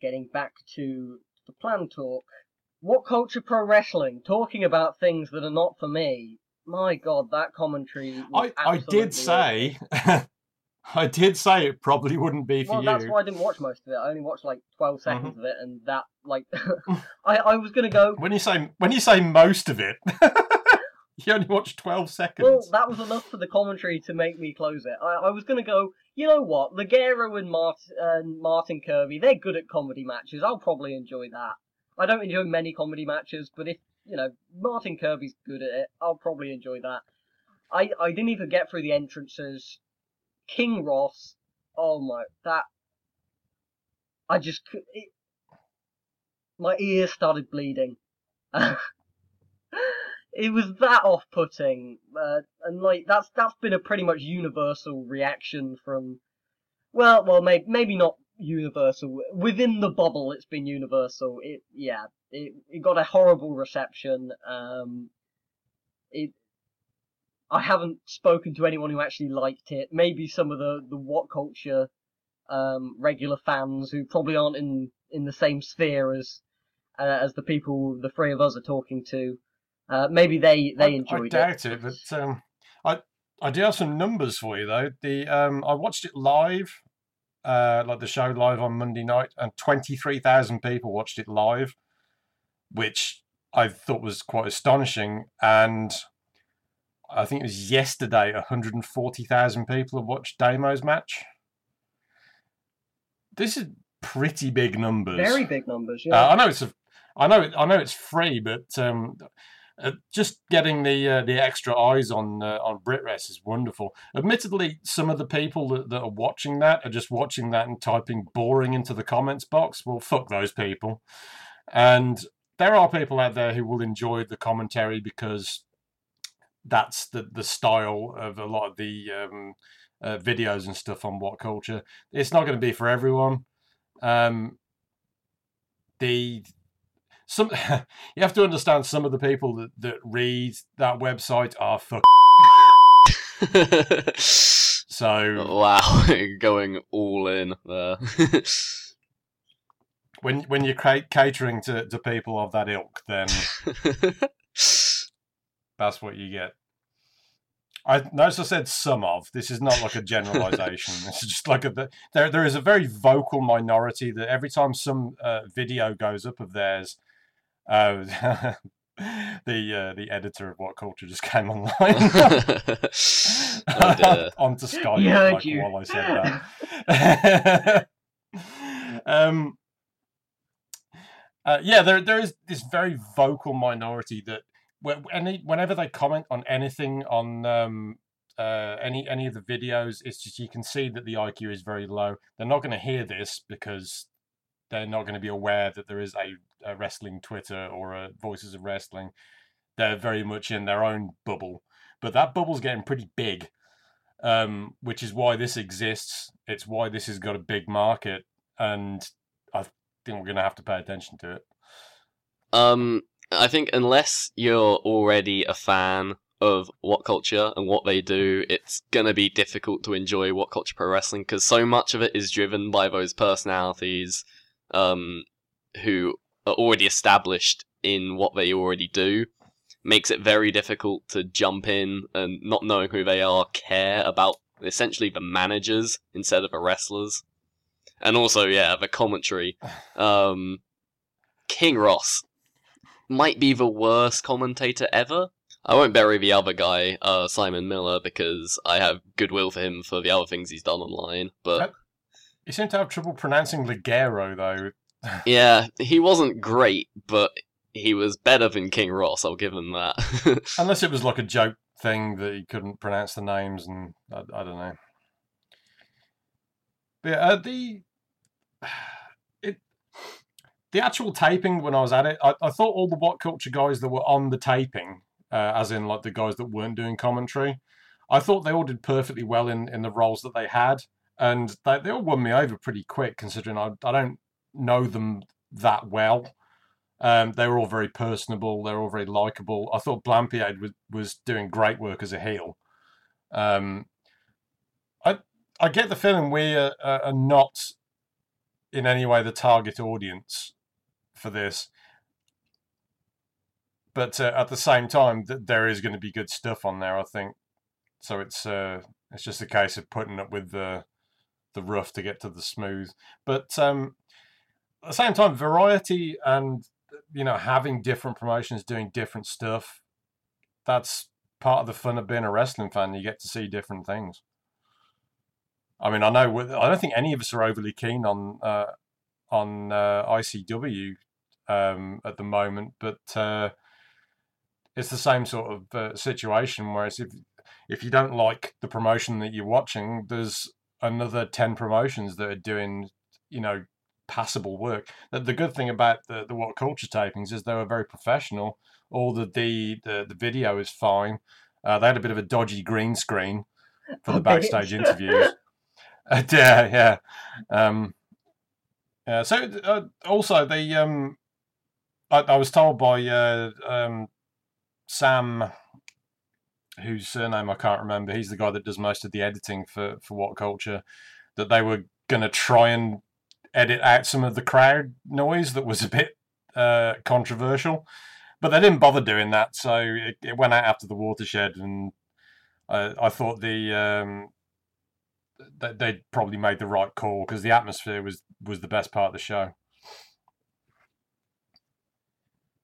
getting back to the plan talk. What culture pro wrestling? Talking about things that are not for me. My God, that commentary. I, I did say, I did say it probably wouldn't be for well, you. Mm-hmm. that's why I didn't watch most of it. I only watched like 12 seconds of it, and that, like, I, I was gonna go. When you say when you say most of it, you only watched twelve seconds. Well, that was enough for the commentary to make me close it. I, I was gonna go. You know what? Ligero and Mart- uh, Martin Kirby, they're good at comedy matches. I'll probably enjoy that. I don't enjoy many comedy matches, but if you know Martin Kirby's good at it, I'll probably enjoy that. I I didn't even get through the entrances. King Ross, oh my, that I just it, my ears started bleeding. it was that off-putting, uh, and like that's that's been a pretty much universal reaction from, well, well, maybe maybe not universal within the bubble. It's been universal. It yeah, it it got a horrible reception. Um, it. I haven't spoken to anyone who actually liked it. Maybe some of the the what culture um, regular fans who probably aren't in in the same sphere as uh, as the people the three of us are talking to. Uh, maybe they they I, enjoyed I it. doubt it, but um, I I do have some numbers for you though. The um, I watched it live, uh, like the show live on Monday night, and twenty three thousand people watched it live, which I thought was quite astonishing. And I think it was yesterday, one hundred and forty thousand people have watched Damo's match. This is pretty big numbers. Very big numbers. Yeah. Uh, I know it's a, I know it, I know it's free, but um, uh, just getting the uh, the extra eyes on uh, on Brit Wres is wonderful. Admittedly, some of the people that, that are watching that are just watching that and typing boring into the comments box. Well, fuck those people. And there are people out there who will enjoy the commentary because that's the the style of a lot of the um, uh, videos and stuff on What Culture. It's not going to be for everyone. Um, the some you have to understand some of the people that, that read that website are fuck. So wow, going all in there. When when you're catering to, to people of that ilk, then that's what you get. I notice I said some of. This is not like a generalization. this is just like a there. There is a very vocal minority that every time some uh, video goes up of theirs, uh, the uh, the editor of What Culture just came online oh dear. onto Skype He heard like, you. while I said that. um, uh, yeah, there there is this very vocal minority that any whenever they comment on anything on um, uh, any any of the videos, it's just you can see that the IQ is very low. They're not going to hear this because they're not going to be aware that there is a, a wrestling Twitter or a Voices of Wrestling. They're very much in their own bubble, but that bubble's getting pretty big, um, which is why this exists. It's why this has got a big market, and I think we're going to have to pay attention to it. Um, I think unless you're already a fan of what culture and what they do, it's gonna be difficult to enjoy what culture pro wrestling because so much of it is driven by those personalities, um, who are already established in what they already do. Makes it very difficult to jump in and not knowing who they are care about essentially the managers instead of the wrestlers. And also, yeah, the commentary. Um, King Ross might be the worst commentator ever. I won't bury the other guy, uh, Simon Miller, because I have goodwill for him for the other things he's done online. But You seem to have trouble pronouncing Ligero, though. yeah, he wasn't great, but he was better than King Ross. I'll give him that. Unless it was like a joke thing that he couldn't pronounce the names, and I, I don't know. But uh, the it the actual taping when I was at it, I, I thought all the What Culture guys that were on the taping, uh, as in like the guys that weren't doing commentary, I thought they all did perfectly well in in the roles that they had, and they they all won me over pretty quick considering I I don't know them that well. Um, they were all very personable. They were all very likable. I thought Blampied was, was doing great work as a heel. Um, I I get the feeling we are, are not in any way the target audience for this, but uh, at the same time, th- there is going to be good stuff on there. I think so. It's uh, it's just a case of putting up with the the rough to get to the smooth. But um, at the same time, variety and you know having different promotions doing different stuff that's part of the fun of being a wrestling fan you get to see different things i mean i know i don't think any of us are overly keen on uh, on uh, icw um, at the moment but uh, it's the same sort of uh, situation whereas if if you don't like the promotion that you're watching there's another 10 promotions that are doing you know passable work. The, the good thing about the, the What Culture tapings is they were very professional. All the the, the, the video is fine. Uh, they had a bit of a dodgy green screen for the backstage interviews. Uh, yeah, yeah. Um, yeah. So uh, also the um, I, I, was told by uh, um, Sam, whose surname I can't remember. He's the guy that does most of the editing for for What Culture. That they were going to try and edit out some of the crowd noise that was a bit uh, controversial. But they didn't bother doing that, so it, it went out after the watershed, and I, I thought the um, they, they probably made the right call because the atmosphere was was the best part of the show.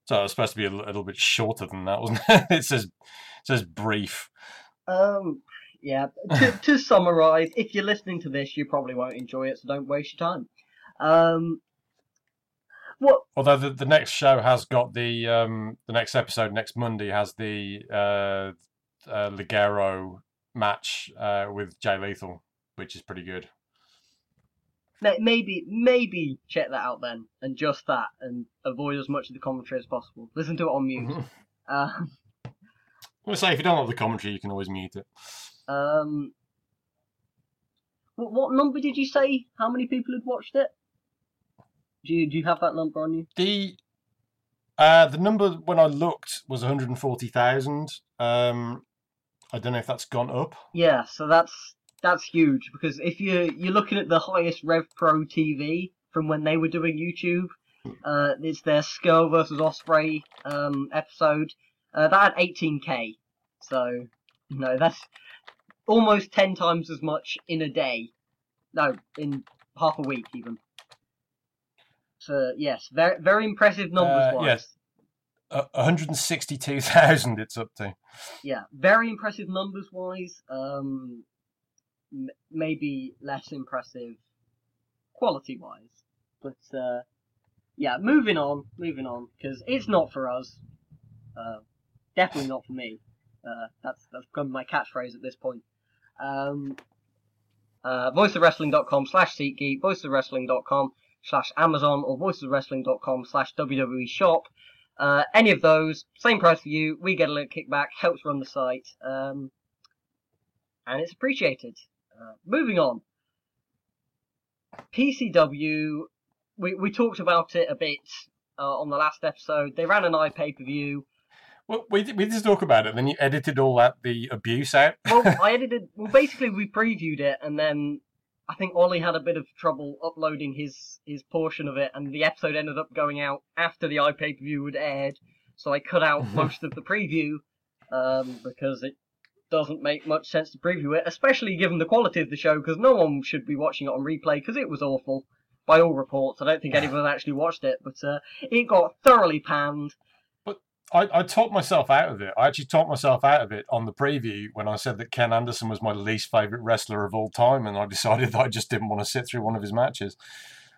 So it was supposed to be a little bit shorter than that, wasn't it? it says it says brief. Um, yeah. to, to summarize, if you're listening to this, you probably won't enjoy it, so don't waste your time. Um, what? Although the, the next show has got the um, the next episode next Monday has the uh, uh, Ligero match uh, with Jay Lethal, which is pretty good. Maybe maybe check that out then, and just that, and avoid as much of the commentary as possible. Listen to it on mute. um, I say if you don't like the commentary, you can always mute it. Um, what, what number did you say? How many people had watched it? Do you, do you have that number on you? The uh, the number when I looked was 140,000. Um, I don't know if that's gone up. Yeah, so that's that's huge because if you you're looking at the highest Rev Pro TV from when they were doing YouTube, uh, it's their Scurll versus Ospreay um, episode. Uh, that had 18k, so you know that's almost 10 times as much in a day. No, in half a week even. So yes, very very impressive numbers uh, Yes, uh, 162,000 it's up to. Yeah, very impressive numbers wise. Um, maybe less impressive quality wise, but uh, yeah, moving on, moving on, because it's not for us. Uh, definitely not for me. Uh, that's that's become my catchphrase at this point. Um, uh, voiceofwrestling.com slash SeatGeek, voiceofwrestling.com slash Amazon or voiceswrestling.com slash WWE shop. Uh, any of those, same price for you. We get a little kickback, helps run the site, um, and it's appreciated. Uh, moving on. PCW, we, we talked about it a bit uh, on the last episode. They ran an iPay per view. Well, we did, we did talk about it. Then you edited all that the abuse out. well, I edited. Well, basically, we previewed it, and then I think Ollie had a bit of trouble uploading his his portion of it, and the episode ended up going out after the iPay per view had aired. So I cut out most of the preview um, because it doesn't make much sense to preview it, especially given the quality of the show. Because no one should be watching it on replay because it was awful by all reports. I don't think anyone actually watched it, but uh, it got thoroughly panned. I, I talked myself out of it. I actually talked myself out of it on the preview when I said that Ken Anderson was my least favourite wrestler of all time, and I decided that I just didn't want to sit through one of his matches,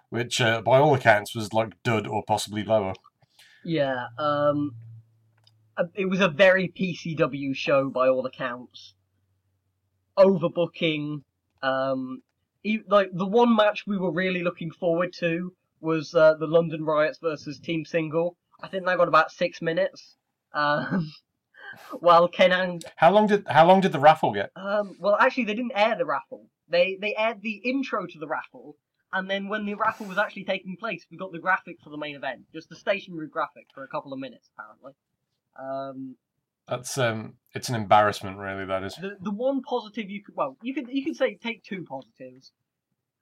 which, uh, by all accounts, was like dud or possibly lower. Yeah, um, it was a very PCW show by all accounts. Overbooking, um, like the one match we were really looking forward to was uh, the London Riots versus Team Single. I think that got about six minutes. Um, while Kenan, How long did how long did the raffle get? um, well, actually, they didn't air the raffle. They they aired the intro to the raffle, and then when the raffle was actually taking place, we got the graphic for the main event, just the stationary graphic for a couple of minutes, apparently. Um, That's um, it's an embarrassment, really. That is. the the one positive you could well you could you could say take two positives.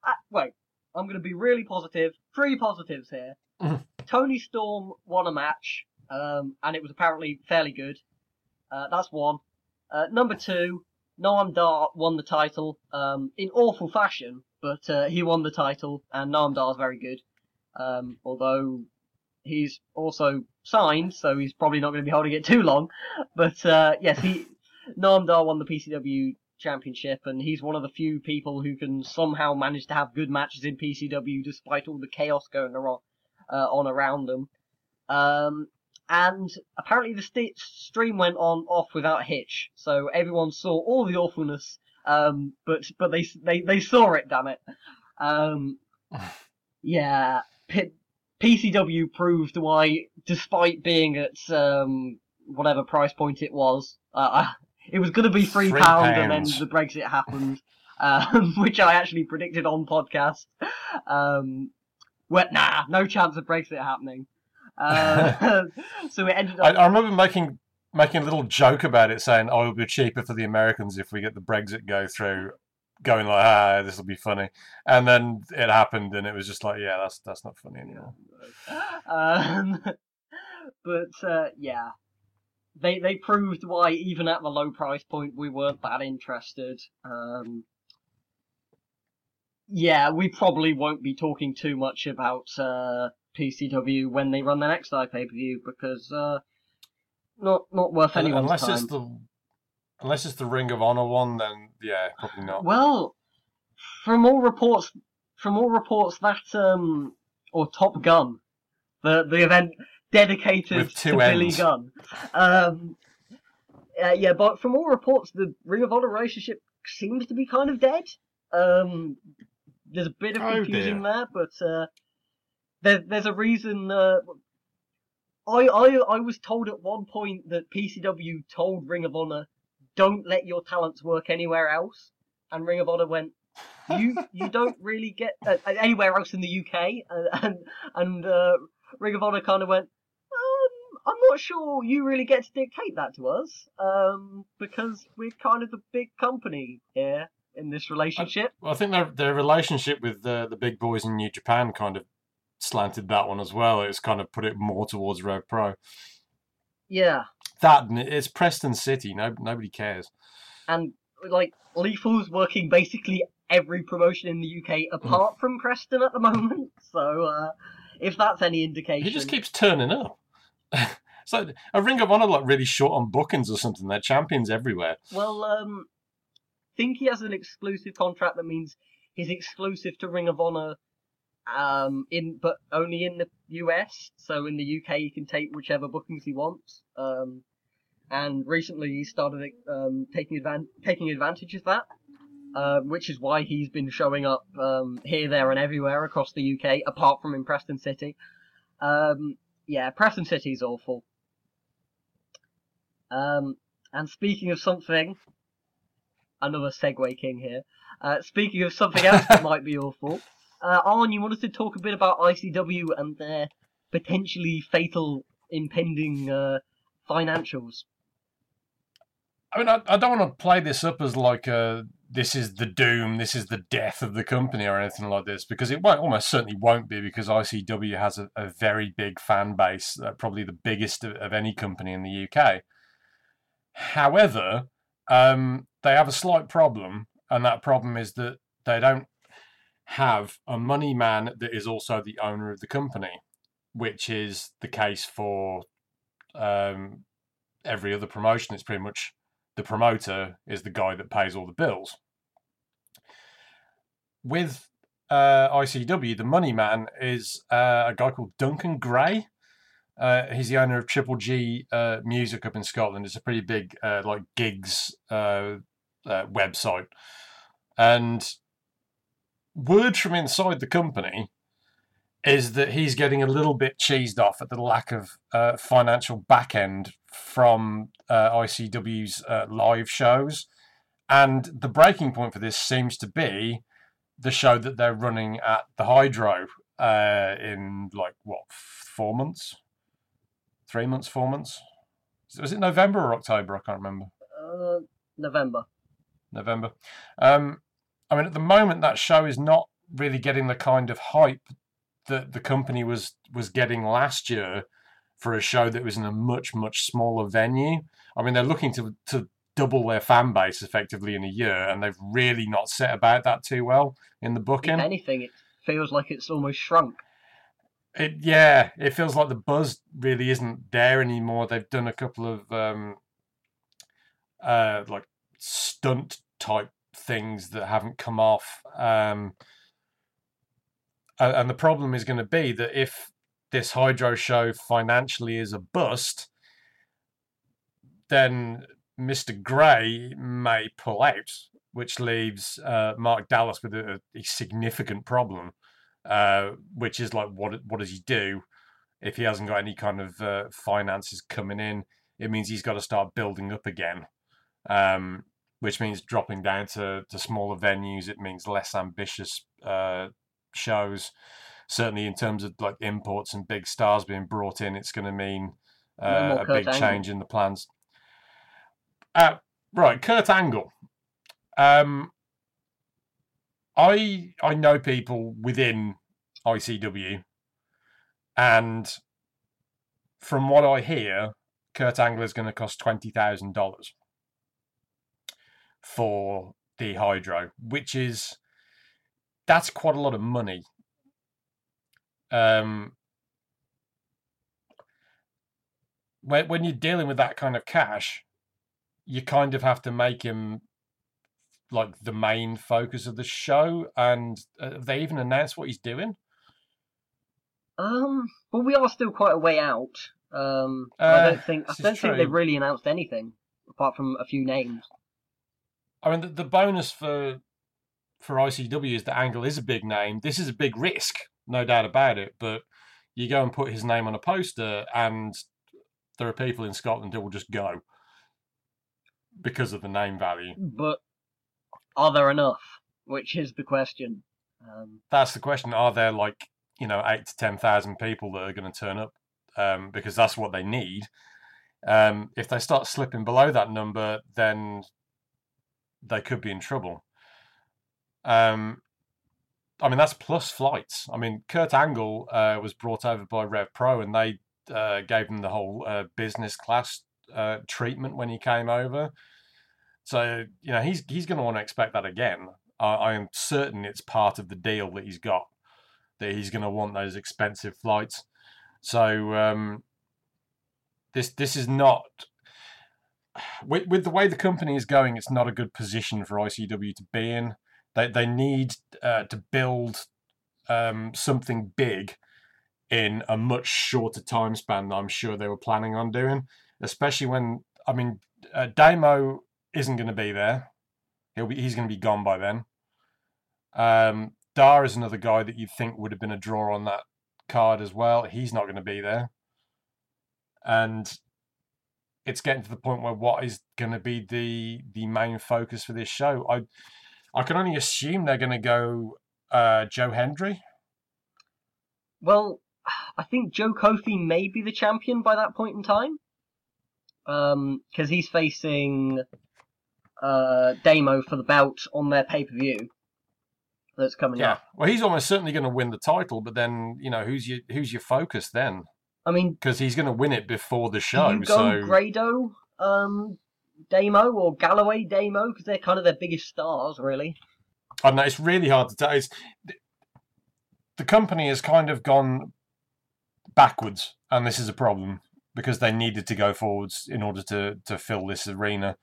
Uh, wait, I'm going to be really positive. Three positives here. Mhm. Toni Storm won a match, um, and it was apparently fairly good. Uh, that's one. Uh, number two, Noam Dar won the title um, in awful fashion, but uh, he won the title, and Noam Dar is very good. Um, although he's also signed, so he's probably not going to be holding it too long. But uh, yes, he Noam Dar won the PCW championship, and he's one of the few people who can somehow manage to have good matches in PCW despite all the chaos going around, uh, on around them. Um, and apparently the st- stream went on off without a hitch, so everyone saw all the awfulness. Um, but but they they they saw it, damn it. Um, yeah, P- PCW proved why, despite being at um, whatever price point it was, uh, it was going to be three, Three pound, and then the Brexit happened, um, which I actually predicted on podcast. Um, well, nah, no chance of Brexit happening. Uh, so it ended I. I remember making making a little joke about it, saying, "Oh, it'll be cheaper for the Americans if we get the Brexit go through." Going like, ah, this will be funny, and then it happened, and it was just like, yeah, that's that's not funny anymore. um, but uh, yeah, they they proved why even at the low price point we weren't that interested. Um, yeah, we probably won't be talking too much about uh, PCW when they run their next pay per view because uh, not not worth anyone's unless time. it's the unless it's the Ring of Honor one, then yeah, probably not. Well, from all reports, from all reports that um, or Top Gun, the the event dedicated With two to Billy ends. Gunn. Um, uh, yeah, but from all reports, the Ring of Honor relationship seems to be kind of dead. Um, there's a bit of Oh, confusion dear. there, but uh, there, there's a reason. Uh, I, I I was told at one point that PCW told Ring of Honor, "Don't let your talents work anywhere else," and Ring of Honor went, "You you don't really get uh, anywhere else in the UK," and and, and uh, Ring of Honor kind of went, um, "I'm not sure you really get to dictate that to us, um, because we're kind of the big company here in this relationship." Well, I think their their relationship with the the big boys in New Japan kind of slanted that one as well. It's kind of put it more towards Rev Pro. Yeah, That it's Preston City. No, nobody cares. and like Lethal's working basically every promotion in the UK apart from Preston at the moment. So uh, if that's any indication, He just keeps turning up. so a Ring of Honor like really short on bookings or something. They're champions everywhere. well, um, think he has an exclusive contract that means he's exclusive to Ring of Honor. Um, in but only in the US. So in the UK, he can take whichever bookings he wants. Um, and recently he started um, taking advan- taking advantage of that. uh, which is why he's been showing up um, here, there, and everywhere across the UK, apart from in Preston City. Um, yeah, Preston City is awful. Um, and speaking of something, another Segway king here. Uh, speaking of something else that might be awful, uh, Arn, you wanted to talk a bit about ICW and their potentially fatal impending uh, financials. I mean, I, I don't want to play this up as like a this is the doom, this is the death of the company or anything like this, because it won't, almost certainly won't be, because ICW has a, a very big fan base, uh, probably the biggest of, of any company in the UK. However, um, they have a slight problem, and that problem is that they don't have a money man that is also the owner of the company, which is the case for um, every other promotion. It's pretty much the promoter is the guy that pays all the bills. With uh, ICW, the money man is uh, a guy called Duncan Gray. Uh, he's the owner of Triple G uh, Music up in Scotland. It's a pretty big uh, like gigs uh, website, and word from inside the company is that he's getting a little bit cheesed off at the lack of uh, financial back end from ICW's live shows, and the breaking point for this seems to be the show that they're running at the Hydro in like what four months three months, four months. Was it November or October? I can't remember. Uh, November. November. Um, I mean, at the moment, that show is not really getting the kind of hype that the company was was getting last year for a show that was in a much much smaller venue. I mean, they're looking to to double their fan base effectively in a year, and they've really not set about that too well in the booking. If anything, it feels like it's almost shrunk. It yeah, it feels like the buzz really isn't there anymore. They've done a couple of um, uh, like stunt type things that haven't come off. Um, and the problem is going to be that if this hydro show financially is a bust, then Mr. Gray may pull out, which leaves uh, Mark Dallas with a, a significant problem. Uh, which is like what what does he do if he hasn't got any kind of uh, finances coming in? It means he's got to start building up again, um, which means dropping down to, to smaller venues. It means less ambitious uh, shows. Certainly, in terms of like imports and big stars being brought in, it's going to mean uh, a big Angle. change in the plans. Uh, right, Kurt Angle. Um, I I know people within ICW, and from what I hear, Kurt Angle is going to cost twenty thousand dollars for the Hydro, which is that's quite a lot of money. Um, when when you're dealing with that kind of cash, you kind of have to make him like the main focus of the show? And uh, have they even announced what he's doing? Um, well, we are still quite a way out. Um, uh, I don't think I don't think they've really announced anything apart from a few names. I mean, the, the bonus for for ICW is that Angle is a big name. This is a big risk, no doubt about it. But you go and put his name on a poster, and there are people in Scotland who will just go because of the name value. But are there enough? Which is the question. Um, that's the question. Are there like you know eight to ten thousand people that are going to turn up um, because that's what they need? Um, if they start slipping below that number, then they could be in trouble. Um, I mean, that's plus flights. I mean, Kurt Angle uh, was brought over by Rev Pro, and they uh, gave him the whole uh, business class uh, treatment when he came over. So you know he's he's going to want to expect that again. I, I am certain it's part of the deal that he's got that he's going to want those expensive flights. So um, this this is not with, with the way the company is going. It's not a good position for ICW to be in. They they need uh, to build um, something big in a much shorter time span than I'm sure they were planning on doing. Especially when I mean uh, Damo isn't going to be there. He'll be he's going to be gone by then. Um, Dar is another guy that you'd think would have been a draw on that card as well. He's not going to be there, and it's getting to the point where what is going to be the the main focus for this show? I I can only assume they're going to go uh, Joe Hendry. Well, I think Joe Coffey may be the champion by that point in time, because um, he's facing uh, Damo for the belt on their pay per view that's coming up. yeah. up. Well, he's almost certainly going to win the title, but then you know who's your who's your focus then? I mean, because he's going to win it before the show. you go so Grado, um, Damo, or Galloway Damo because they're kind of their biggest stars, really. I know it's really hard to tell. It's, the company has kind of gone backwards, and this is a problem because they needed to go forwards in order to to fill this arena.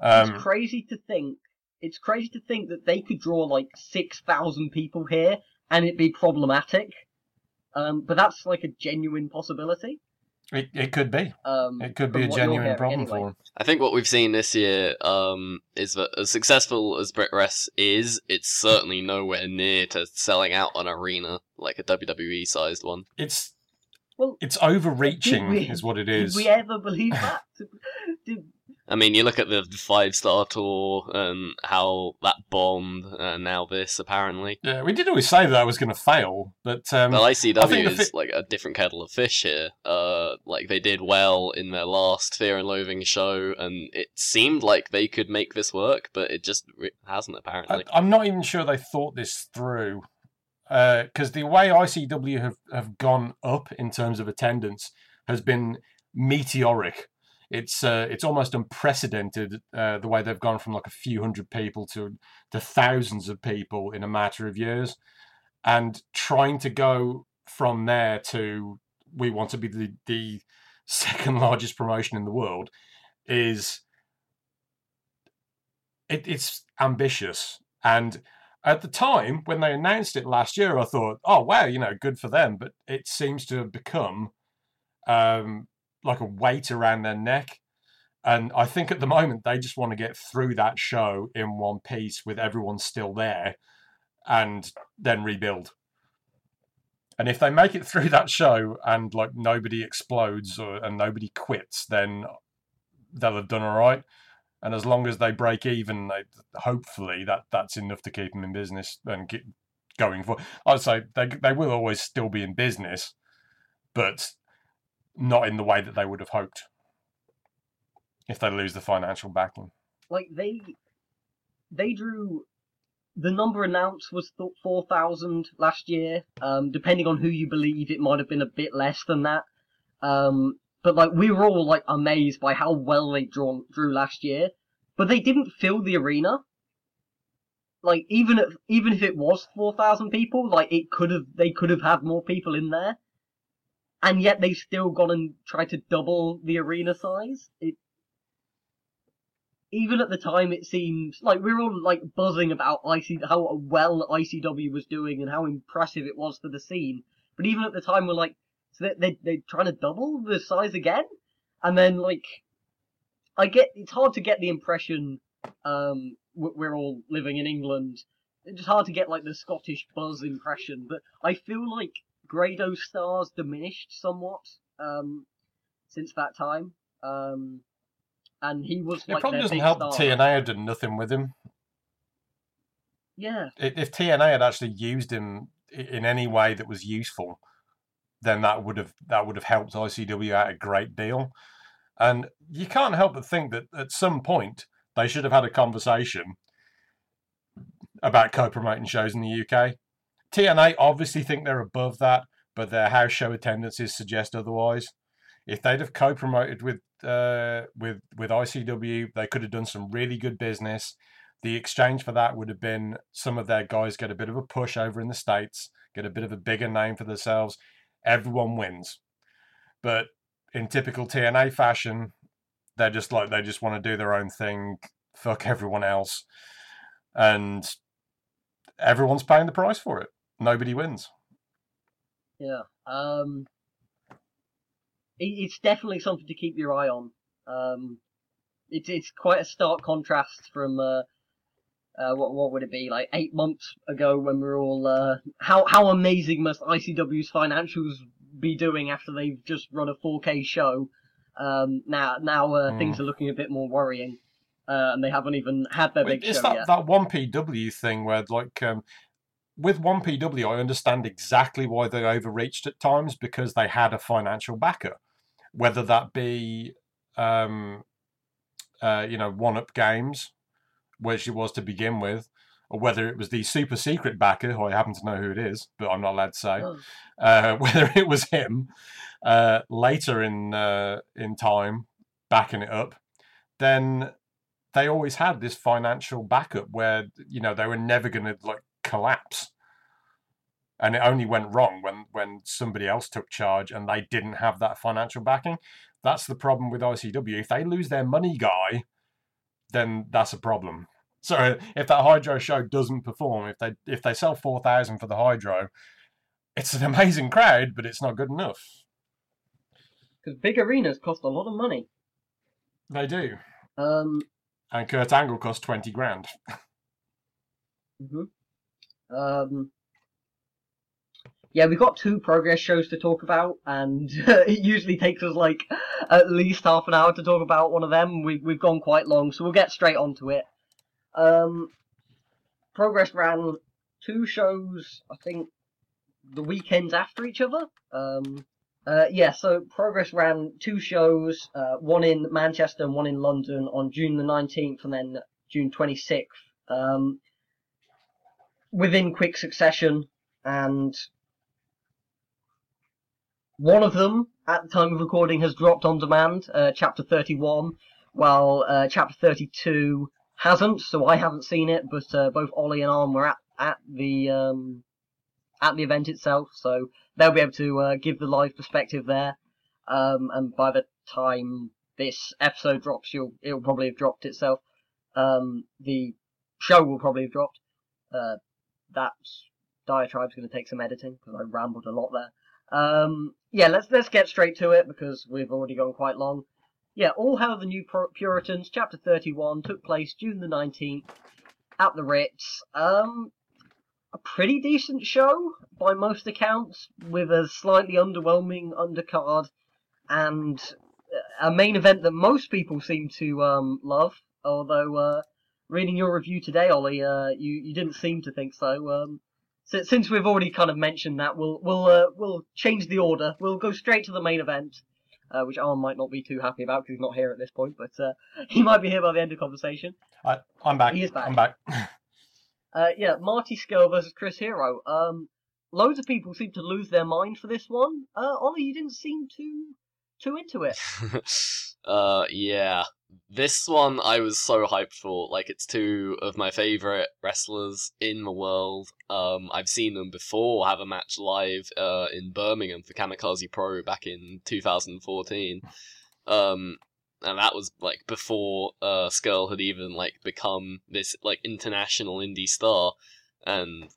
Um, it's crazy to think. It's crazy to think that they could draw like six thousand people here and it'd be problematic. Um, but that's like a genuine possibility. It, it could be. Um, It could be a genuine problem anyway. for him. I think what we've seen this year um, is that as successful as Brit Wres is, it's certainly nowhere near to selling out an arena like a WWE sized one. It's Well, it's overreaching, we- is what it is. Did we ever believe that? Did, I mean, you look at the five star tour and how that bombed, and now this apparently. Yeah, we did always say that I was going to fail, but um, Well, ICW is fi- like a different kettle of fish here. Uh, like they did well in their last Fear and Loathing show, and it seemed like they could make this work, but it just hasn't apparently. I, I'm not even sure they thought this through. Because the way ICW have, have gone up in terms of attendance has been meteoric. It's uh, it's almost unprecedented uh, the way they've gone from like a few hundred people to to thousands of people in a matter of years, and trying to go from there to we want to be the, the second largest promotion in the world is it, it's ambitious. And at the time when they announced it last year i thought oh wow you know good for them but it seems to have become um, like a weight around their neck and i think at the moment they just want to get through that show in one piece with everyone still there and then rebuild and if they make it through that show and like nobody explodes or, and nobody quits then they'll have done all right and as long as they break even, they, hopefully that that's enough to keep them in business and keep going for. I'd say they they will always still be in business, but not in the way that they would have hoped if they lose the financial backing. like they they drew the number announced was th- 4,000 last year. Um, depending on who you believe, it might have been a bit less than that. Um, but like we were all like amazed by how well they drawn drew last year. But they didn't fill the arena. Like even if even if it was 4,000 people, like it could have they could have had more people in there. And yet they still gone and tried to double the arena size. It even at the time it seemed like we were all like buzzing about IC how well ICW was doing and how impressive it was for the scene. But even at the time we're like, so they they they're trying to double the size again, and then like, I get it's hard to get the impression um we're all living in England. It's just hard to get like the Scottish buzz impression, but I feel like Grado stars diminished somewhat um since that time. Um and he was It like probably their doesn't help star. TNA had done nothing with him. Yeah, If TNA had actually used him in any way that was useful, then that would have that would have helped ICW out a great deal. And you can't help but think that at some point they should have had a conversation about co-promoting shows in the UK. TNA obviously think they're above that, but their house show attendances suggest otherwise. If they'd have co-promoted with uh, with with ICW, they could have done some really good business. The exchange for that would have been some of their guys get a bit of a push over in the states, get a bit of a bigger name for themselves. Everyone wins, but in typical TNA fashion, they're just like they just want to do their own thing, fuck everyone else, and everyone's paying the price for it. Nobody wins. yeah. Um, it, it's definitely something to keep your eye on. Um, it's it's quite a stark contrast from uh, uh, what what would it be like eight months ago when we are all uh, how how amazing must ICW's financials be doing after they've just run a 4K show. Um, now now uh, Mm. things are looking a bit more worrying, uh, and they haven't even had their big it's show that yet. that one PW thing where like um, with one PW, I understand exactly why they overreached at times because they had a financial backer, whether that be um, uh, you know one up games, where she was to begin with, or whether it was the super secret backer, who I happen to know who it is, but I'm not allowed to say Oh, uh, whether it was him uh, later in uh, in time backing it up, then they always had this financial backup where you know they were never going to like collapse, and it only went wrong when when somebody else took charge and they didn't have that financial backing. That's the problem with ICW. If they lose their money guy, then that's a problem. So if that Hydro show doesn't perform, if they if they sell four thousand for the Hydro, it's an amazing crowd, but it's not good enough. because big arenas cost a lot of money. They do. Um, And Kurt Angle cost 20 grand. mhm. Um, yeah, we've got two progress shows to talk about, and it usually takes us like at least half an hour to talk about one of them. We've we've gone quite long, so we'll get straight onto it. Um, progress ran two shows, I think, the weekends after each other. Um, uh, yeah, so Progress ran two shows, uh, one in Manchester and one in London on June the 19th and then June 26th, um, within quick succession. And one of them, at the time of recording, has dropped on demand, uh, chapter 31, while uh, chapter 32 hasn't, so I haven't seen it, but uh, both Ollie and Arm were at, at the um, at the event itself, so they'll be able to uh, give the live perspective there. Um, and by the time this episode drops, you'll it'll probably have dropped itself. Um, the show will probably have dropped. That diatribe's going to take some editing because I rambled a lot there. Um, yeah, let's let's get straight to it because we've already gone quite long. Yeah, All Hail the New Puritans, chapter 31, took place June the 19th at the Ritz. Um, a pretty decent show by most accounts, with a slightly underwhelming undercard and a main event that most people seem to um, love. Although, uh, reading your review today, Ollie, uh, you you didn't seem to think so. Um, si- since we've already kind of mentioned that, we'll we'll uh, we'll change the order. We'll go straight to the main event. Uh, which Arm might not be too happy about because he's not here at this point, but uh, he might be here by the end of the conversation. I, I'm back. He is back. I'm back. Uh, yeah, Marty Scurll versus Chris Hero. Um, loads of people seem to lose their mind for this one. Uh, Ollie, you didn't seem too too into it. uh, yeah. This one I was so hyped for. Like, it's two of my favorite wrestlers in the world. Um, I've seen them before have a match live uh, in Birmingham for Kamikaze Pro back in 2014. Um, and that was like before uh, Scurll had even like become this like international indie star, and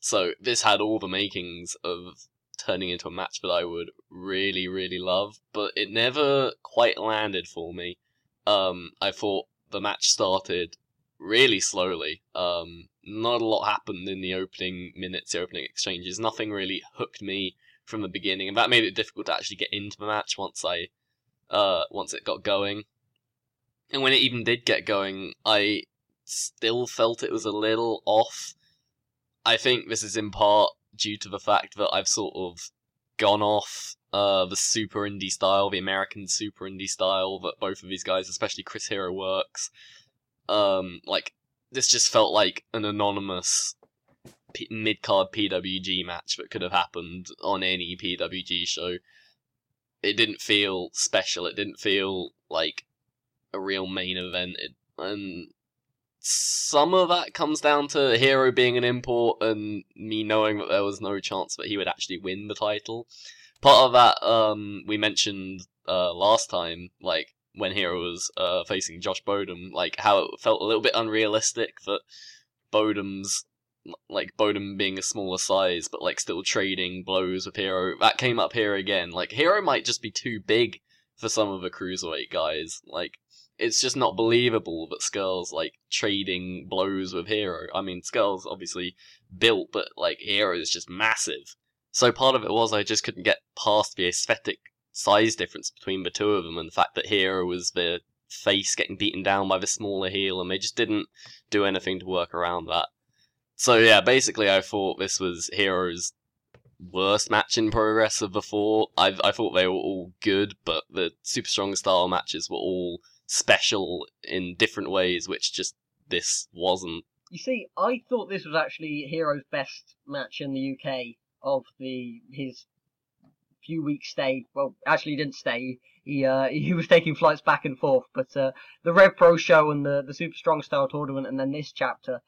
so this had all the makings of turning into a match that I would really, really love, but it never quite landed for me. Um, I thought the match started really slowly. Um, not a lot happened in the opening minutes, the opening exchanges. Nothing really hooked me from the beginning, and that made it difficult to actually get into the match once I, uh, once it got going. And when it even did get going, I still felt it was a little off. I think this is in part due to the fact that I've sort of gone off uh, the super indie style, the American super indie style that both of these guys, especially Chris Hero, works. Um, like this just felt like an anonymous P- mid card PWG match that could have happened on any PWG show. It didn't feel special. It didn't feel like a real main event. It, and some of that comes down to Hero being an import and me knowing that there was no chance that he would actually win the title. Part of that um, we mentioned uh, last time, like when Hero was uh, facing Josh Bodom, like how it felt a little bit unrealistic that Bodom's like Bodom being a smaller size, but like still trading blows with Hero. That came up here again. Like Hero might just be too big for some of the cruiserweight guys. Like it's just not believable that Scurll's like trading blows with Hero. I mean, Scurll's obviously built, but like Hero is just massive. So part of it was I just couldn't get past the aesthetic size difference between the two of them, and the fact that Hero was the face getting beaten down by the smaller heel, and they just didn't do anything to work around that. So yeah, basically, I thought this was Hero's worst match in progress of the four. I I thought they were all good, but the super strong style matches were all special in different ways, which just this wasn't. You see, I thought this was actually Hero's best match in the UK of the his few weeks stay. Well, actually, he didn't stay. He uh, he was taking flights back and forth. But uh, the Rev Pro show and the the Super Strong Style tournament, and then this chapter,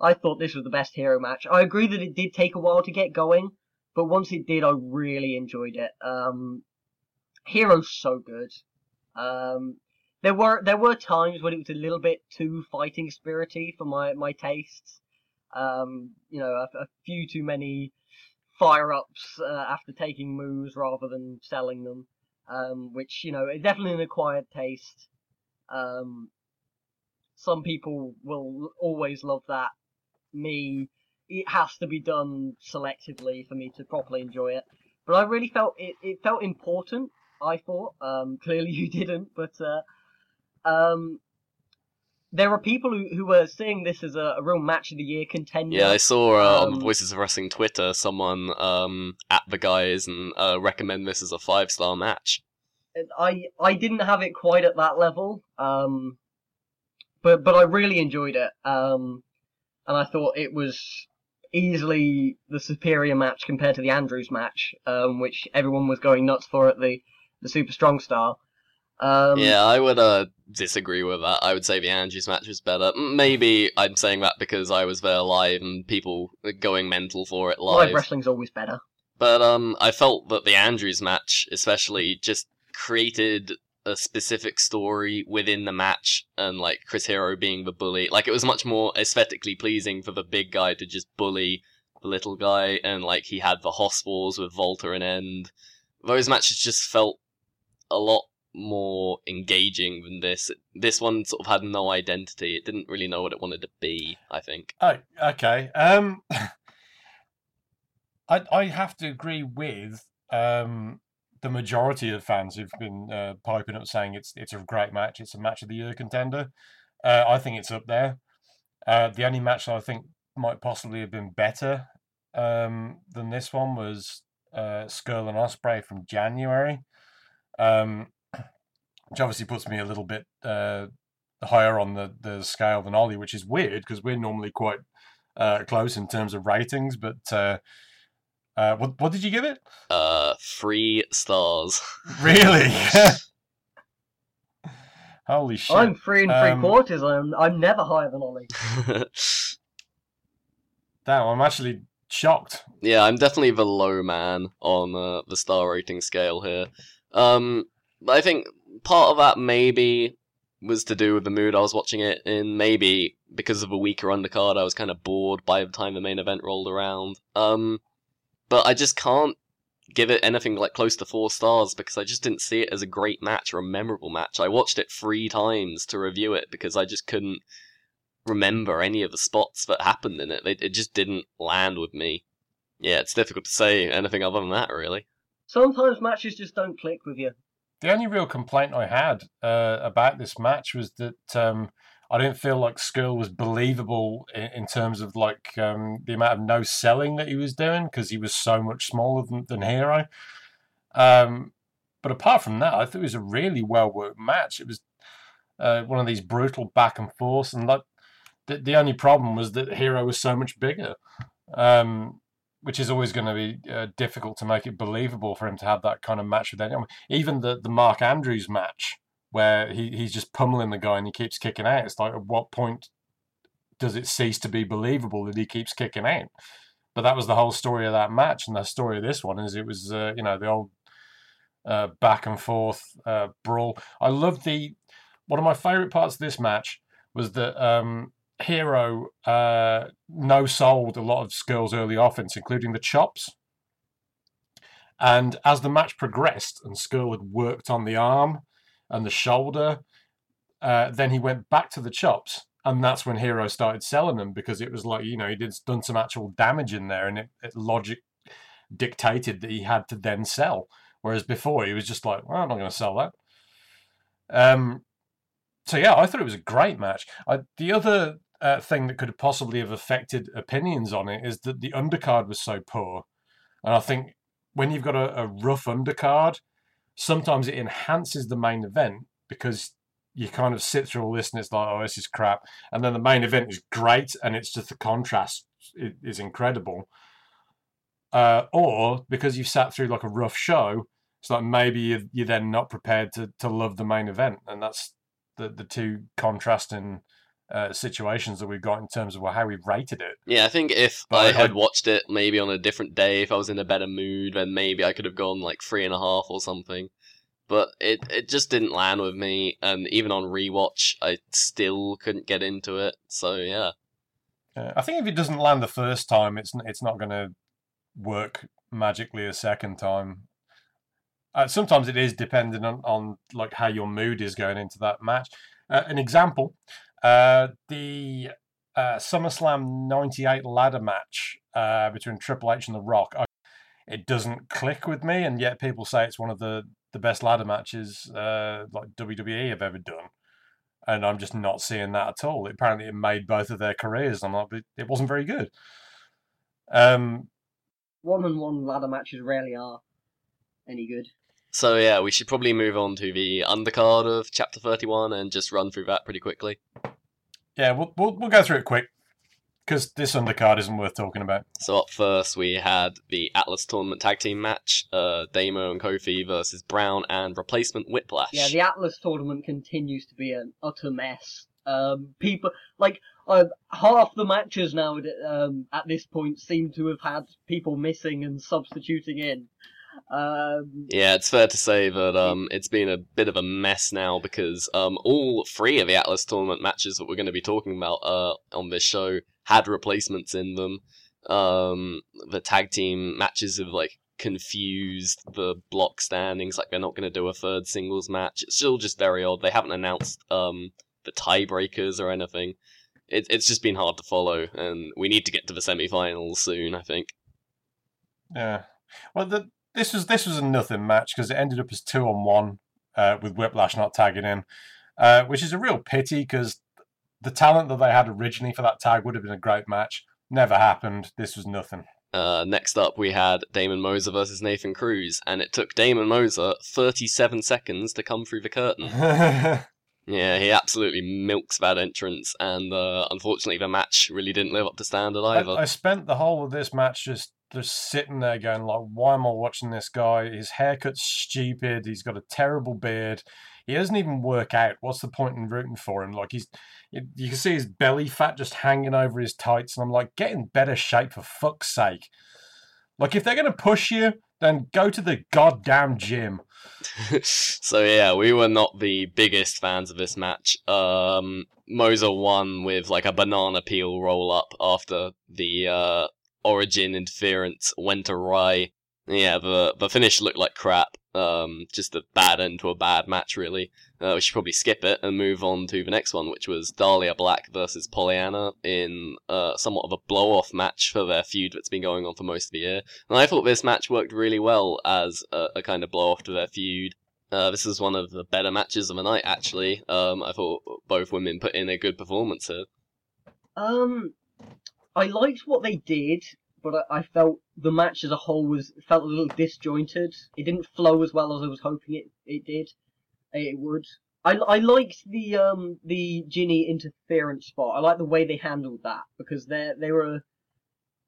I thought this was the best Hero match. I agree that it did take a while to get going, but once it did, I really enjoyed it. Um, Hero's so good. Um, there were there were times when it was a little bit too fighting spirity for my my tastes. Um, you know, a, a few too many fire ups uh, after taking moves rather than selling them. um, which you know is definitely an acquired taste. Um, some people will always love that. Me, it has to be done selectively for me to properly enjoy it. But I really felt it, it felt important. I thought. Um, clearly you didn't, but uh, um, there are people who, who are seeing this as a, a real match of the year contender. Yeah, I saw uh, on Um, Voices of Wrestling Twitter someone um, at the guys and uh, recommend this as a five star match. I I didn't have it quite at that level, um, but but I really enjoyed it, um, and I thought it was easily the superior match compared to the Andrews match, um, which everyone was going nuts for at the the Super Strong Star. Um, yeah, I would uh, disagree with that. I would say the Andrews match was better. Maybe I'm saying that because I was there live and people were going mental for it live live. wrestling's always better. But um, I felt that the Andrews match, especially, just created a specific story within the match, and like Chris Hero being the bully, like it was much more aesthetically pleasing for the big guy to just bully the little guy, and like he had the hospitals with Volta and End. Those matches just felt a lot more engaging than this. This one sort of had no identity. It didn't really know what it wanted to be. I think. Oh, okay. Um, I I have to agree with um the majority of fans who've been uh, piping up saying it's it's a great match. It's a match of the year contender. Uh, I think it's up there. Uh, the only match that I think might possibly have been better um, than this one was uh, and Ospreay from January, um, which obviously puts me a little bit uh, higher on the, the scale than Ollie, which is weird because we're normally quite uh, close in terms of ratings. But uh, what what did you give it? Uh, three stars. Really? Holy shit! I'm three and three Um, quarters. I'm I'm never higher than Ollie. Damn, I'm actually shocked. Yeah, I'm definitely the low man on uh, the star rating scale here. Um, but I think part of that maybe was to do with the mood I was watching it in. Maybe because of a weaker undercard, I was kind of bored by the time the main event rolled around. Um, but I just can't give it anything like close to four stars because I just didn't see it as a great match or a memorable match. I watched it three times to review it because I just couldn't remember any of the spots that happened in it. It, it just didn't land with me. Yeah, it's difficult to say anything other than that, really. Sometimes matches just don't click with you. The only real complaint I had uh, about this match was that um, I didn't feel like Scurll was believable in, in terms of like um, the amount of no selling that he was doing because he was so much smaller than, than Hero. Um, but apart from that, I thought it was a really well worked match. It was uh, one of these brutal back and forth, and like the, the only problem was that Hero was so much bigger. Um, which is always going to be uh, difficult to make it believable for him to have that kind of match with anyone. Even the, the Mark Andrews match, where he, he's just pummeling the guy and he keeps kicking out. It's like, at what point does it cease to be believable that he keeps kicking out? But that was the whole story of that match, and the story of this one is it was, uh, you know, the old uh, back and forth uh, brawl. I love the one of my favorite parts of this match was that um, Hero uh, no sold a lot of Scurll's early offense, including the chops. And as the match progressed and Skull had worked on the arm and the shoulder, uh, then he went back to the chops. And that's when Hero started selling them because it was like, you know, he did done some actual damage in there and it, it logic dictated that he had to then sell. Whereas before he was just like, well, I'm not going to sell that. Um, so yeah, I thought it was a great match. I, the other uh, thing that could possibly have affected opinions on it is that the undercard was so poor, and I think when you've got a, a rough undercard, sometimes it enhances the main event because you kind of sit through all this and it's like, oh, this is crap, and then the main event is great, and it's just the contrast is incredible. Uh, or because you've sat through like a rough show, it's like maybe you're, you're then not prepared to, to love the main event, and that's the the two contrasting uh, situations that we've got in terms of how we've rated it. Yeah, I think if But I I- had watched it maybe on a different day, if I was in a better mood, then maybe I could have gone like three and a half or something. But it it just didn't land with me, and even on rewatch, I still couldn't get into it. So yeah, Uh, I think if it doesn't land the first time, it's it's not going to work magically a second time. Uh, sometimes it is dependent on, on like how your mood is going into that match. Uh, an example, uh, the uh, SummerSlam '98 ladder match uh, between Triple H and The Rock. I, it doesn't click with me, and yet people say it's one of the the best ladder matches uh, like WWE have ever done. And I'm just not seeing that at all. Apparently, it made both of their careers. I'm like, it wasn't very good. Um, one on one ladder matches rarely are any good. So yeah, we should probably move on to the undercard of chapter thirty-one and just run through that pretty quickly. Yeah, we'll we'll, we'll go through it quick because this undercard isn't worth talking about. So up first, we had the Atlas Tournament Tag Team match: uh, Damo and Coffey versus Brown and replacement Whiplash. Yeah, the Atlas Tournament continues to be an utter mess. Um, people like uh, half the matches now um, at this point seem to have had people missing and substituting in. Um, yeah, it's fair to say that um, it's been a bit of a mess now because um, all three of the Atlas tournament matches that we're going to be talking about uh, on this show had replacements in them. Um, the tag team matches have like confused the block standings, like they're not going to do a third singles match. It's still just very odd. They haven't announced um, the tiebreakers or anything. It, it's just been hard to follow, and we need to get to the semi-finals soon. I think. Yeah. Well, the this was this was a nothing match because it ended up as two on one uh, with Whiplash not tagging in, uh, which is a real pity because the talent that they had originally for that tag would have been a great match. Never happened. This was nothing. Uh, next up, we had Damon Moser versus Nathan Cruz, and it took Damon Moser 37 seconds to come through the curtain. yeah, he absolutely milks that entrance, and uh, unfortunately, the match really didn't live up to standard either. I, I spent the whole of this match just just sitting there going like, why am I watching this guy? His haircut's stupid. He's got a terrible beard. He doesn't even work out. What's the point in rooting for him? Like he's, you can see his belly fat just hanging over his tights, and I'm like, get in better shape for fuck's sake. Like if they're gonna push you, then go to the goddamn gym. so yeah, we were not the biggest fans of this match. Um, Moser won with like a banana peel roll up after the uh, origin interference went awry. Yeah, the the finish looked like crap. Um, just a bad end to a bad match, really. Uh, we should probably skip it and move on to the next one, which was Dahlia Black versus Pollyanna in uh, somewhat of a blow off match for their feud that's been going on for most of the year. And I thought this match worked really well as a, a kind of blow off to their feud. Uh, this is one of the better matches of the night, actually. Um, I thought both women put in a good performance here. Um, I liked what they did, but I, I felt the match as a whole was felt a little disjointed. It didn't flow as well as I was hoping it it did. It would. I, I liked the um the Jinny interference spot. I like the way they handled that because they they were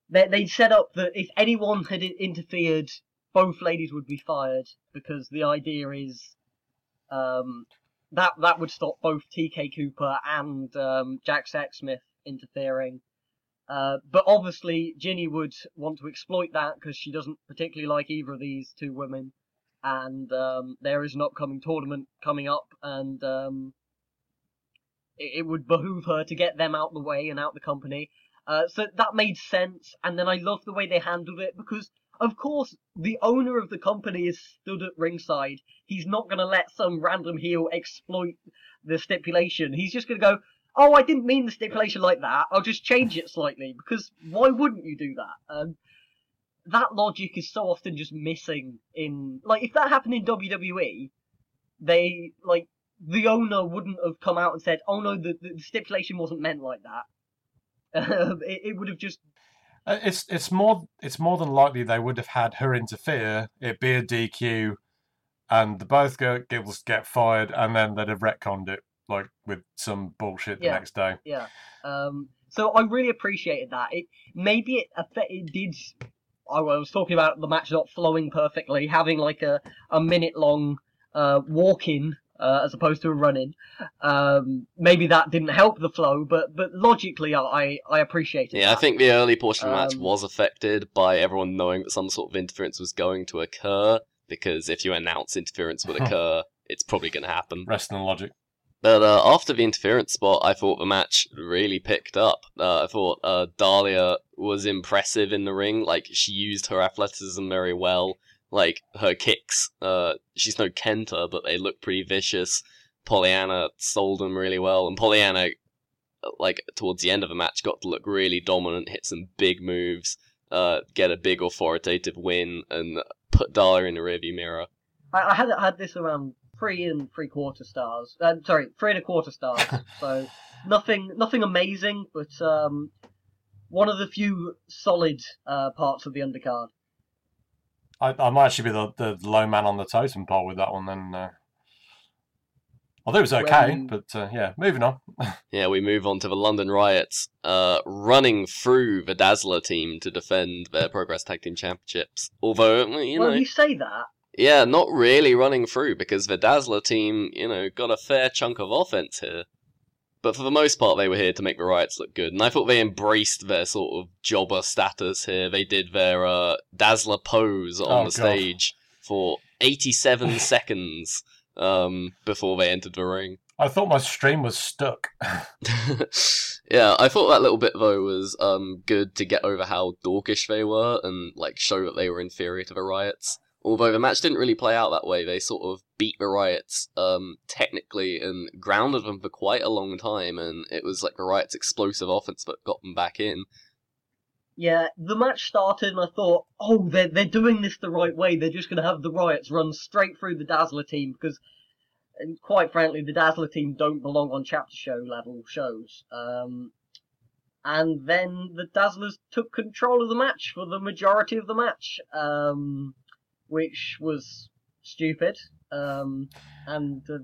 they they set up that if anyone had interfered, both ladies would be fired because the idea is um that that would stop both TK Cooper and um, Jack Sexsmith interfering. Uh, but obviously, Jinny would want to exploit that because she doesn't particularly like either of these two women. And um, there is an upcoming tournament coming up, and um, it, it, would behoove her to get them out the way and out the company. Uh, so that made sense. And then I love the way they handled it because, of course, the owner of the company is stood at ringside. He's not going to let some random heel exploit the stipulation. He's just going to go, oh, I didn't mean the stipulation like that. I'll just change it slightly because why wouldn't you do that? Um, that logic is so often just missing in like if that happened in WWE, they like the owner wouldn't have come out and said, "Oh no, the, the stipulation wasn't meant like that." Um, it, it would have just. Uh, it's it's more it's more than likely they would have had her interfere, it be a DQ, and the both go, get fired, and then they'd have retconned it like with some bullshit the Yeah. next day. Yeah. Um, so I really appreciated that. It maybe it affect, it did. I was talking about the match not flowing perfectly, having like a a minute long uh, walk in uh, as opposed to a run in. Um, maybe that didn't help the flow, but but logically, I I appreciated. Yeah, I think the early portion of the match Um, was affected by everyone knowing that some sort of interference was going to occur. Because if you announce interference would occur, it's probably going to happen. Rest Wrestling logic. But uh, after the interference spot, I thought the match really picked up. Uh, I thought uh, Dahlia was impressive in the ring. Like she used her athleticism very well. Like her kicks, uh, she's no Kenta, but they look pretty vicious. Pollyanna sold them really well, and Pollyanna, like towards the end of the match, got to look really dominant, hit some big moves, uh, get a big authoritative win, and put Darla in the rearview mirror. I, I had I had this around three and three quarter stars. Uh, sorry, three and a quarter stars. so nothing nothing amazing, but um, one of the few solid uh, parts of the undercard. I, I might actually be the, the low man on the totem pole with that one then. Uh... Although it was okay, When- but uh, yeah, moving on. Yeah, we move on to the London Riots, uh, running through the Dazzler team to defend their Progress Tag Team Championships. Although, well, you well, you say that. Yeah, not really running through because the Dazzler team, you know, got a fair chunk of offense here. But for the most part, they were here to make the Riots look good, and I thought they embraced their sort of jobber status here. They did their uh, Dazzler pose on Oh, the God. stage for 87 seconds um, before they entered the ring. I thought my stream was stuck. yeah, I thought that little bit though was um good to get over how dorkish they were and like show that they were inferior to the riots. Although the match didn't really play out that way, they sort of beat the riots um technically and grounded them for quite a long time, and it was like the riots' explosive offense that got them back in. Yeah, the match started and I thought, oh, they're, they're doing this the right way. They're just going to have the Riots run straight through the Dazzler team because, quite frankly, the Dazzler team don't belong on chapter show level shows. Um, and then the Dazzlers took control of the match for the majority of the match, um, which was stupid. Um, and uh,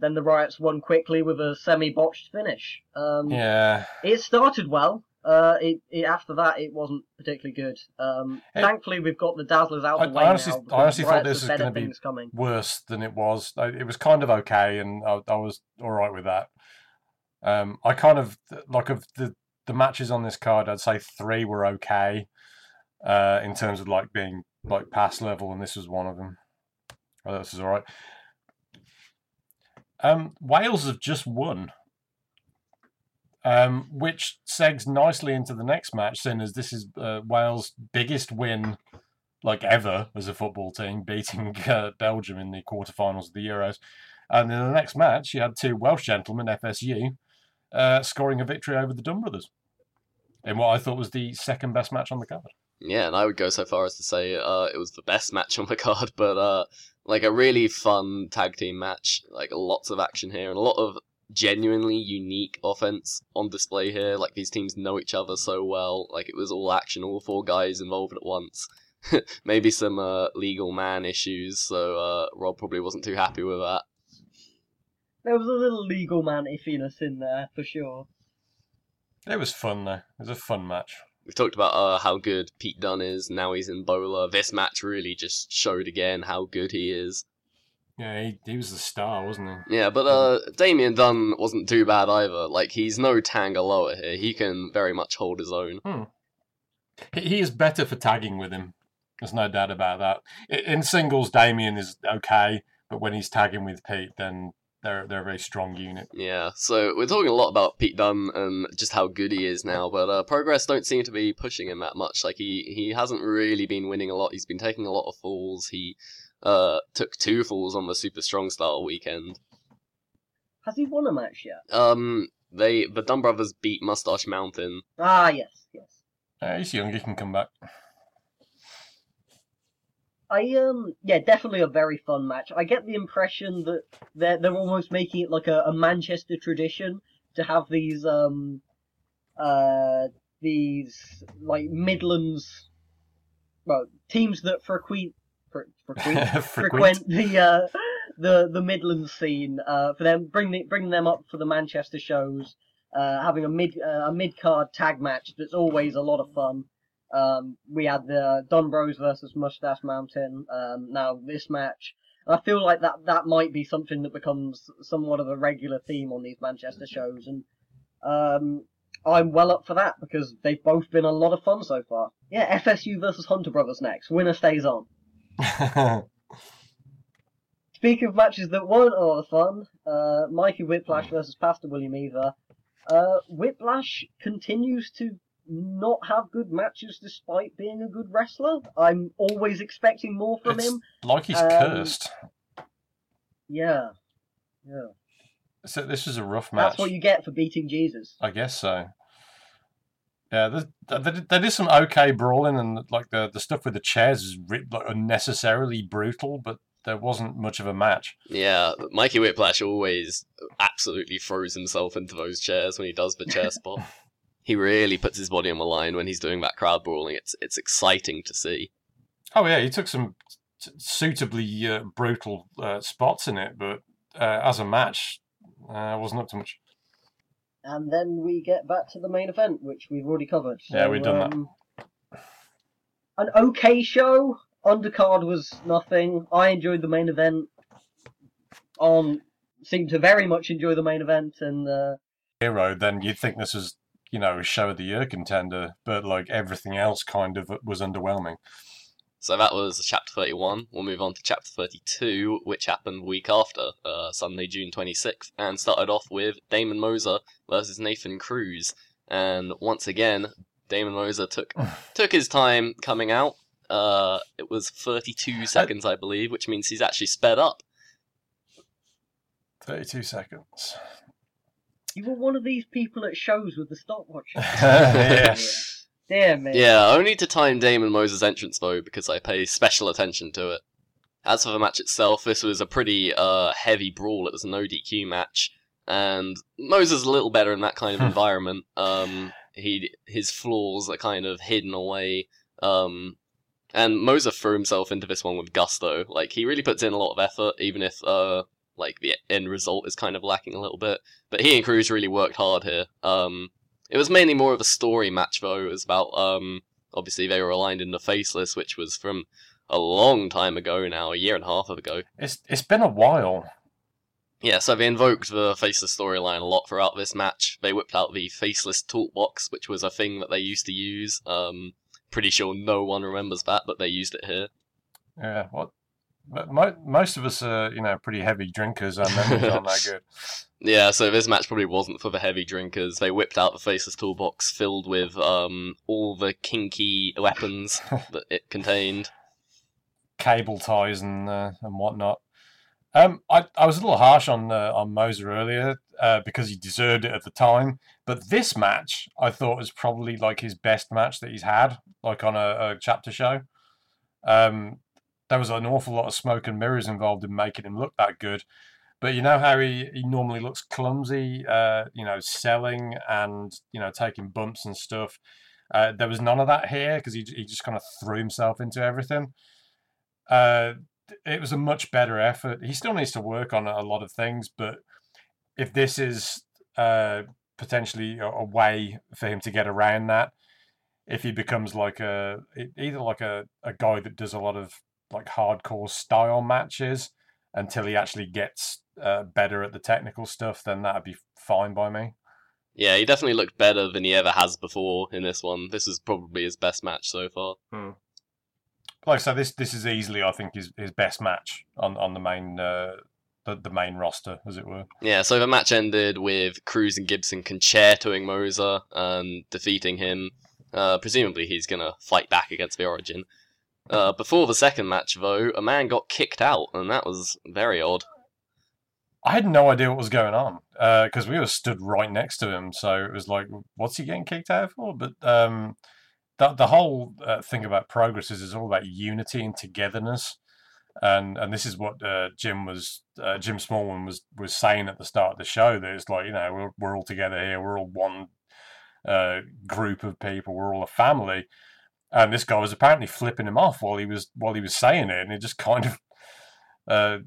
then the Riots won quickly with a semi-botched finish. Um, yeah. it started well. Uh, it, it after that it wasn't particularly good. Um, It- thankfully we've got the Dazzlers out I- I honestly- now. I honestly thought this was gonna be- coming. Worse than it was. It was kind of okay, and I, I was all right with that. Um, I kind of like of the the matches on this card. I'd say three were okay, uh, in terms of like being like pass level, and this was one of them. Oh, this is all right. Um, Wales have just won, um, which segs nicely into the next match, seeing as this is uh, Wales' biggest win, like ever, as a football team, beating uh, Belgium in the quarterfinals of the Euros. And in the next match, you had two Welsh gentlemen, FSU, uh, scoring a victory over the Dunne brothers in what I thought was the second best match on the card. Yeah, and I would go so far as to say uh, it was the best match on the card, but uh, like a really fun tag team match. Like lots of action here and a lot of genuinely unique offense on display here. Like these teams know each other so well. Like it was all action, all four guys involved at once. Maybe some uh, legal man issues, so uh, Rob probably wasn't too happy with that. There was a little legal man iffiness in there for sure. It was fun, though. It was a fun match. We've talked about uh, how good Pete Dunne is. Now he's in BOLA. This match really just showed again how good he is. Yeah, he, he was the star, wasn't he? Yeah, but uh, Damien Dunne wasn't too bad either. Like he's no Tangaloa here. He can very much hold his own. He, he is better for tagging with him. There's no doubt about that. In singles, Damien is okay, but when he's tagging with Pete, then they're they're a very strong unit. Yeah, so we're talking a lot about Pete Dunne and just how good he is now, but uh, Progress don't seem to be pushing him that much. Like he he hasn't really been winning a lot. He's been taking a lot of falls. He uh took two falls on the Super Strong Style weekend. Has he won a match yet? Um, they the Dunne brothers beat Mustache Mountain. Ah, yes, yes. Uh, he's young, he can come back. I um yeah, definitely a very fun match. I get the impression that they're they're almost making it like a, a Manchester tradition to have these um uh these like Midlands well teams that frequent fre- frequent Frequent. frequent the uh the the Midlands scene uh for them bring the, bring them up for the Manchester shows uh having a mid uh, a mid card tag match that's always a lot of fun. Um, we had the Dunne Bros versus Mustache Mountain. Um, now this match, I feel like that that might be something that becomes somewhat of a regular theme on these Manchester shows, and um, I'm well up for that because they've both been a lot of fun so far. Yeah, FSU versus Hunter Brothers next. Winner stays on. Speaking of matches that weren't a lot of fun, uh, Mikey Whiplash versus Pastor William Eaver. Uh, Whiplash continues to not have good matches despite being a good wrestler. I'm always expecting more from It's him. like he's Um, cursed. Yeah. Yeah. So this is a rough match. That's what you get for beating Jesus. I guess so. Yeah, there, there, there is some okay brawling, and like the the stuff with the chairs is like unnecessarily brutal, but there wasn't much of a match. Yeah, Mikey Whiplash always absolutely throws himself into those chairs when he does the chair spot. He really puts his body on the line when he's doing that crowd brawling. It's it's exciting to see. Oh yeah, he took some t- suitably uh, brutal uh, spots in it, but uh, as a match, uh, wasn't up to much. And then we get back to the main event, which we've already covered. Yeah, we've done that. um, An okay show. Undercard was nothing. I enjoyed the main event. On seemed to very much enjoy the main event, and uh, Hero, then you'd think this was you know show of the year contender, but like everything else, kind of was underwhelming. So that was chapter 31. We'll move on to chapter 32, which happened week after, uh, Sunday, June 26th, and started off with Damon Moser versus Nathan Cruz. And once again, Damon Moser took took his time coming out. Uh, it was 32 seconds, I believe, which means he's actually sped up. Thirty-two seconds. You were one of these people at shows with the stopwatch. yeah. Dear me. Yeah, I only to time Damon Moser's entrance though, because I pay special attention to it. As for the match itself, this was a pretty uh, heavy brawl. It was a no DQ match, and Moser's a little better in that kind of environment. Um, he his flaws are kind of hidden away. Um, and Moser threw himself into this one with gusto. Like he really puts in a lot of effort, even if uh, like the end result is kind of lacking a little bit. But he and Cruz really worked hard here. Um, it was mainly more of a story match, though. It was about, um, obviously they were aligned in the Faceless, which was from a long time ago now, a year and a half ago. It's it's been a while. Yeah, so they invoked the Faceless storyline a lot throughout this match. They whipped out the Faceless Toolbox, which was a thing that they used to use. Um, pretty sure no one remembers that, but they used it here. Yeah, what? But mo- most of us are, you know, pretty heavy drinkers. Our memories aren't that good. Yeah, so this match probably wasn't for the heavy drinkers. They whipped out the Faceless Toolbox filled with um, all the kinky weapons that it contained. Cable ties and uh, and whatnot. Um, I, I was a little harsh on uh, on Moser earlier uh, because he deserved it at the time, but this match I thought was probably like his best match that he's had, like on a, a chapter show. Um, there was an awful lot of smoke and mirrors involved in making him look that good, but you know how he, he normally looks clumsy, uh, you know, selling and you know taking bumps and stuff. Uh, there was none of that here because he he just kind of threw himself into everything. Uh, it was a much better effort. He still needs to work on a lot of things, but if this is uh, potentially a, a way for him to get around that, if he becomes like a either like a, a guy that does a lot of like hardcore style matches until he actually gets uh, better at the technical stuff, then that'd be fine by me. Yeah, he definitely looked better than he ever has before in this one. This is probably his best match so far. Like I said, this this is easily I think his, his best match on on the main uh, the the main roster, as it were. Yeah, so the match ended with Cruz and Gibson concertoing Moser and defeating him. Uh, presumably, he's gonna fight back against the Origin. Uh, before the second match, though, a man got kicked out, and that was very odd. I had no idea what was going on because we were stood right next to him, so it was like, what's he getting kicked out for? But um, the the whole uh, thing about progress is is all about unity and togetherness, and and this is what uh, Jim was uh, Jim Smallman was was saying at the start of the show that it's like you know we're we're all together here, we're all one uh, group of people, we're all a family, and this guy was apparently flipping him off while he was while he was saying it, and it just kind of uh,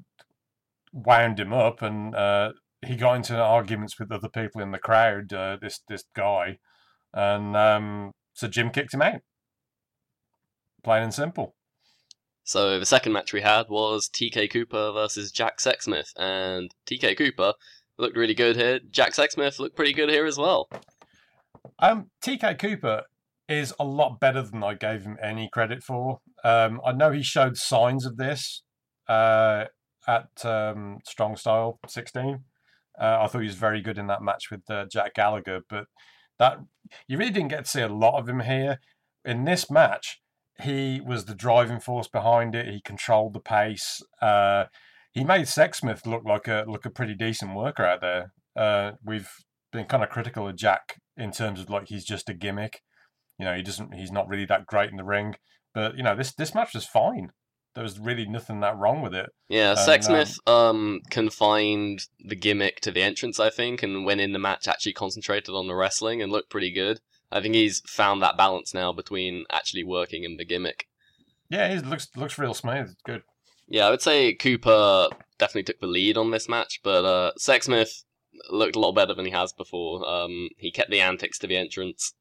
wound him up, and uh, he got into arguments with other people in the crowd. Uh, this this guy, and um, so Jim kicked him out. Plain and simple. So the second match we had was TK Cooper versus Jack Sexsmith, and TK Cooper looked really good here. Jack Sexsmith looked pretty good here as well. Um, TK Cooper is a lot better than I gave him any credit for. Um, I know he showed signs of this uh, at um, Strong Style 16. Uh, I thought he was very good in that match with uh, Jack Gallagher, but That you really didn't get to see a lot of him here. In this match, he was the driving force behind it. He controlled the pace. Uh, he made Sexsmith look like a look a pretty decent worker out there. Uh, we've been kind of critical of Jack in terms of like he's just a gimmick. You know, he doesn't. He's not really that great in the ring. But you know, this this match was fine. There was really nothing that wrong with it. Yeah, And, Sexsmith um, confined the gimmick to the entrance, I think, and when in the match actually concentrated on the wrestling and looked pretty good. I think he's found that balance now between actually working and the gimmick. Yeah, he looks looks real smooth. Good. Yeah, I would say Cooper definitely took the lead on this match, but uh, Sexsmith looked a lot better than he has before. Um, he kept the antics to the entrance.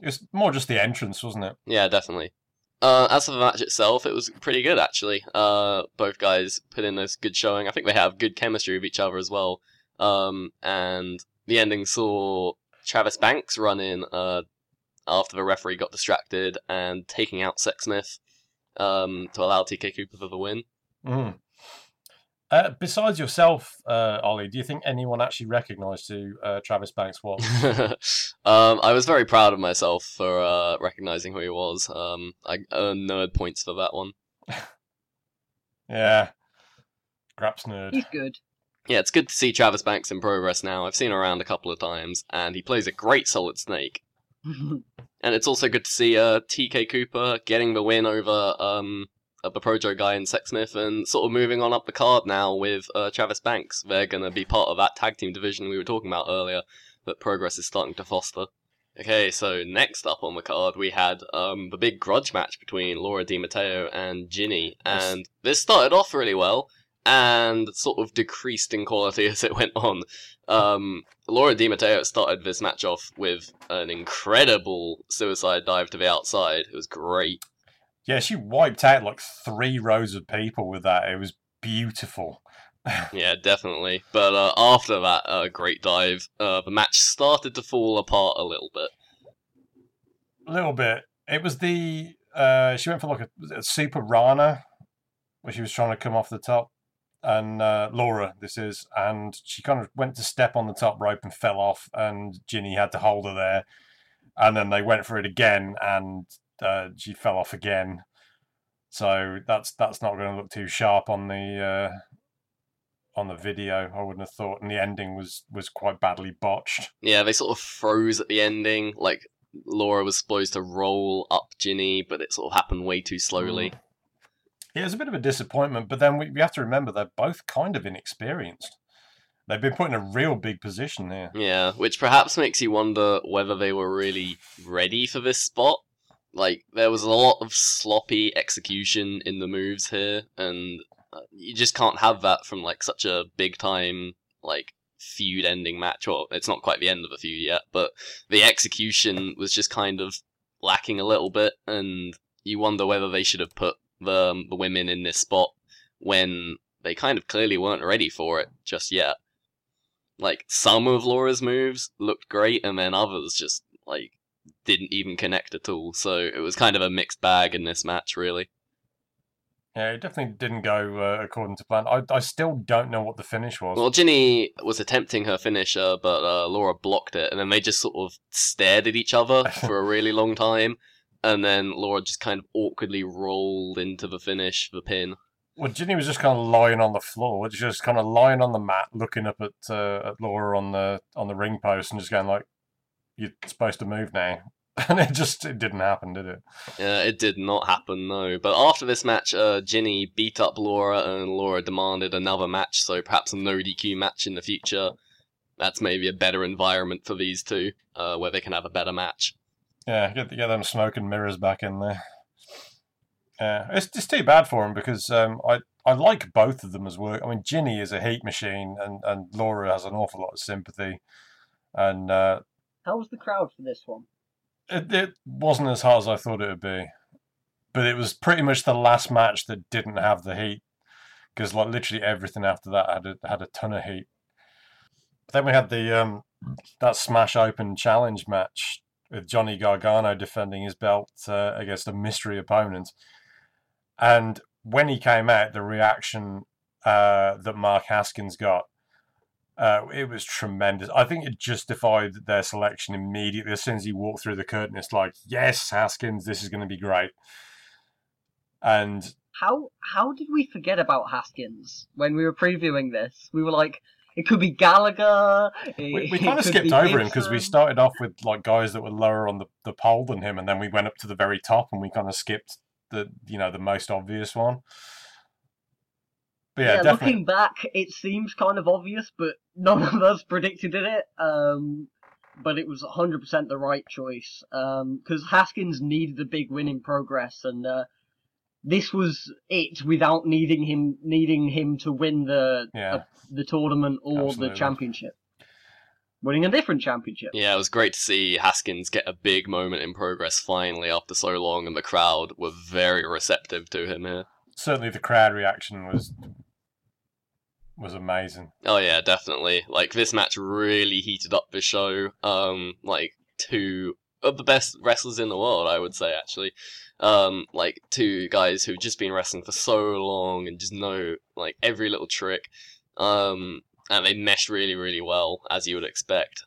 It was more just the entrance, wasn't it? Yeah, definitely. Uh, as for the match itself, it was pretty good actually. Uh, both guys put in this good showing. I think they have good chemistry with each other as well. Um, and the ending saw Travis Banks run in uh, after the referee got distracted and taking out Sexsmith um, to allow TK Cooper for the win. Mm. Uh, besides yourself, uh, Ollie, do you think anyone actually recognised who uh, Travis Banks was? um, I was very proud of myself for uh, recognizing who he was. Um, I earned nerd points for that one. yeah, Graps nerd. He's good. Yeah, it's good to see Travis Banks in progress now. I've seen him around a couple of times, and he plays a great Solid Snake. And it's also good to see uh, TK Cooper getting the win over um, the Projo guy in Sexsmith and sort of moving on up the card now with uh, Travis Banks. They're going to be part of that tag team division we were talking about earlier that Progress is starting to foster. Okay, so next up on the card we had um, the big grudge match between Laura Di Matteo and Jinny, and this started off really well and sort of decreased in quality as it went on. Um, Laura Di Matteo started this match off with an incredible suicide dive to the outside. It was great. Yeah, she wiped out like three rows of people with that. It was beautiful. Yeah, definitely. But uh, after that uh, great dive, uh, the match started to fall apart a little bit. A little bit. It was the uh, she went for like a, a super Rana, where she was trying to come off the top, and uh, Laura this is, and she kind of went to step on the top rope and fell off, and Jinny had to hold her there, and then they went for it again, and uh, she fell off again. So that's that's not going to look too sharp on the uh, on the video. I wouldn't have thought, and the ending was was quite badly botched. Yeah, they sort of froze at the ending. Like Laura was supposed to roll up Jinny, but it sort of happened way too slowly. Yeah, it was a bit of a disappointment, but then we, we have to remember they're both kind of inexperienced. They've been put in a real big position here. Yeah, which perhaps makes you wonder whether they were really ready for this spot. Like, there was a lot of sloppy execution in the moves here, and uh, you just can't have that from, like, such a big time, like, feud ending match. Or it's not quite the end of a feud yet, but the execution was just kind of lacking a little bit, and you wonder whether they should have put the, um, the women in this spot when they kind of clearly weren't ready for it just yet like some of Laura's moves looked great, and then others just like didn't even connect at all. So it was kind of a mixed bag in this match, really. Yeah, it definitely didn't go uh, according to plan. I, I still don't know what the finish was. Well, Jinny was attempting her finisher, but uh, Laura blocked it, and then they just sort of stared at each other for a really long time, and then Laura just kind of awkwardly rolled into the finish, the pin. Well, Jinny was just kind of lying on the floor, just kind of lying on the mat, looking up at uh, at Laura on the on the ring post, and just going like, "You're supposed to move now," and it just it didn't happen, did it? Yeah, it did not happen, no. But after this match, uh, Jinny beat up Laura, and Laura demanded another match, so perhaps a no DQ match in the future. That's maybe a better environment for these two, uh, where they can have a better match. Yeah, get get them smoking mirrors back in there. Yeah, it's it's too bad for him because um, I I like both of them as work. I mean, Jinny is a heat machine, and and Laura has an awful lot of sympathy, and uh, How was the crowd for this one? It, it wasn't as hard as I thought it would be, but it was pretty much the last match that didn't have the heat because like literally everything after that had a, had a ton of heat. Then we had the um that Smash Open challenge match with Johnny Gargano defending his belt uh, against a mystery opponent, and when he came out, the reaction uh, that Mark Haskins got Uh, it was tremendous. I think it justified their selection immediately as soon as he walked through the curtain. It's like, yes, Haskins, this is going to be great. And how how did we forget about Haskins when we were previewing this? We were like, it could be Gallagher. We, we kind of skipped over him because we started off with like guys that were lower on the, the pole than him, and then we went up to the very top, and we kind of skipped the you know the most obvious one. But yeah, yeah looking back, it seems kind of obvious, but none of us predicted it. Um, but it was 100% the right choice because um, Haskins needed a big win in progress, and uh, this was it without needing him needing him to win the yeah. the, the, tournament or Absolutely. the championship. Winning a different championship. Yeah, it was great to see Haskins get a big moment in progress finally after so long, and the crowd were very receptive to him here. Certainly, the crowd reaction was was amazing. Oh yeah, definitely. Like this match really heated up the show. Um, like two of the best wrestlers in the world, I would say actually um, like two guys who've just been wrestling for so long and just know like every little trick. Um, and they meshed really, really well, as you would expect.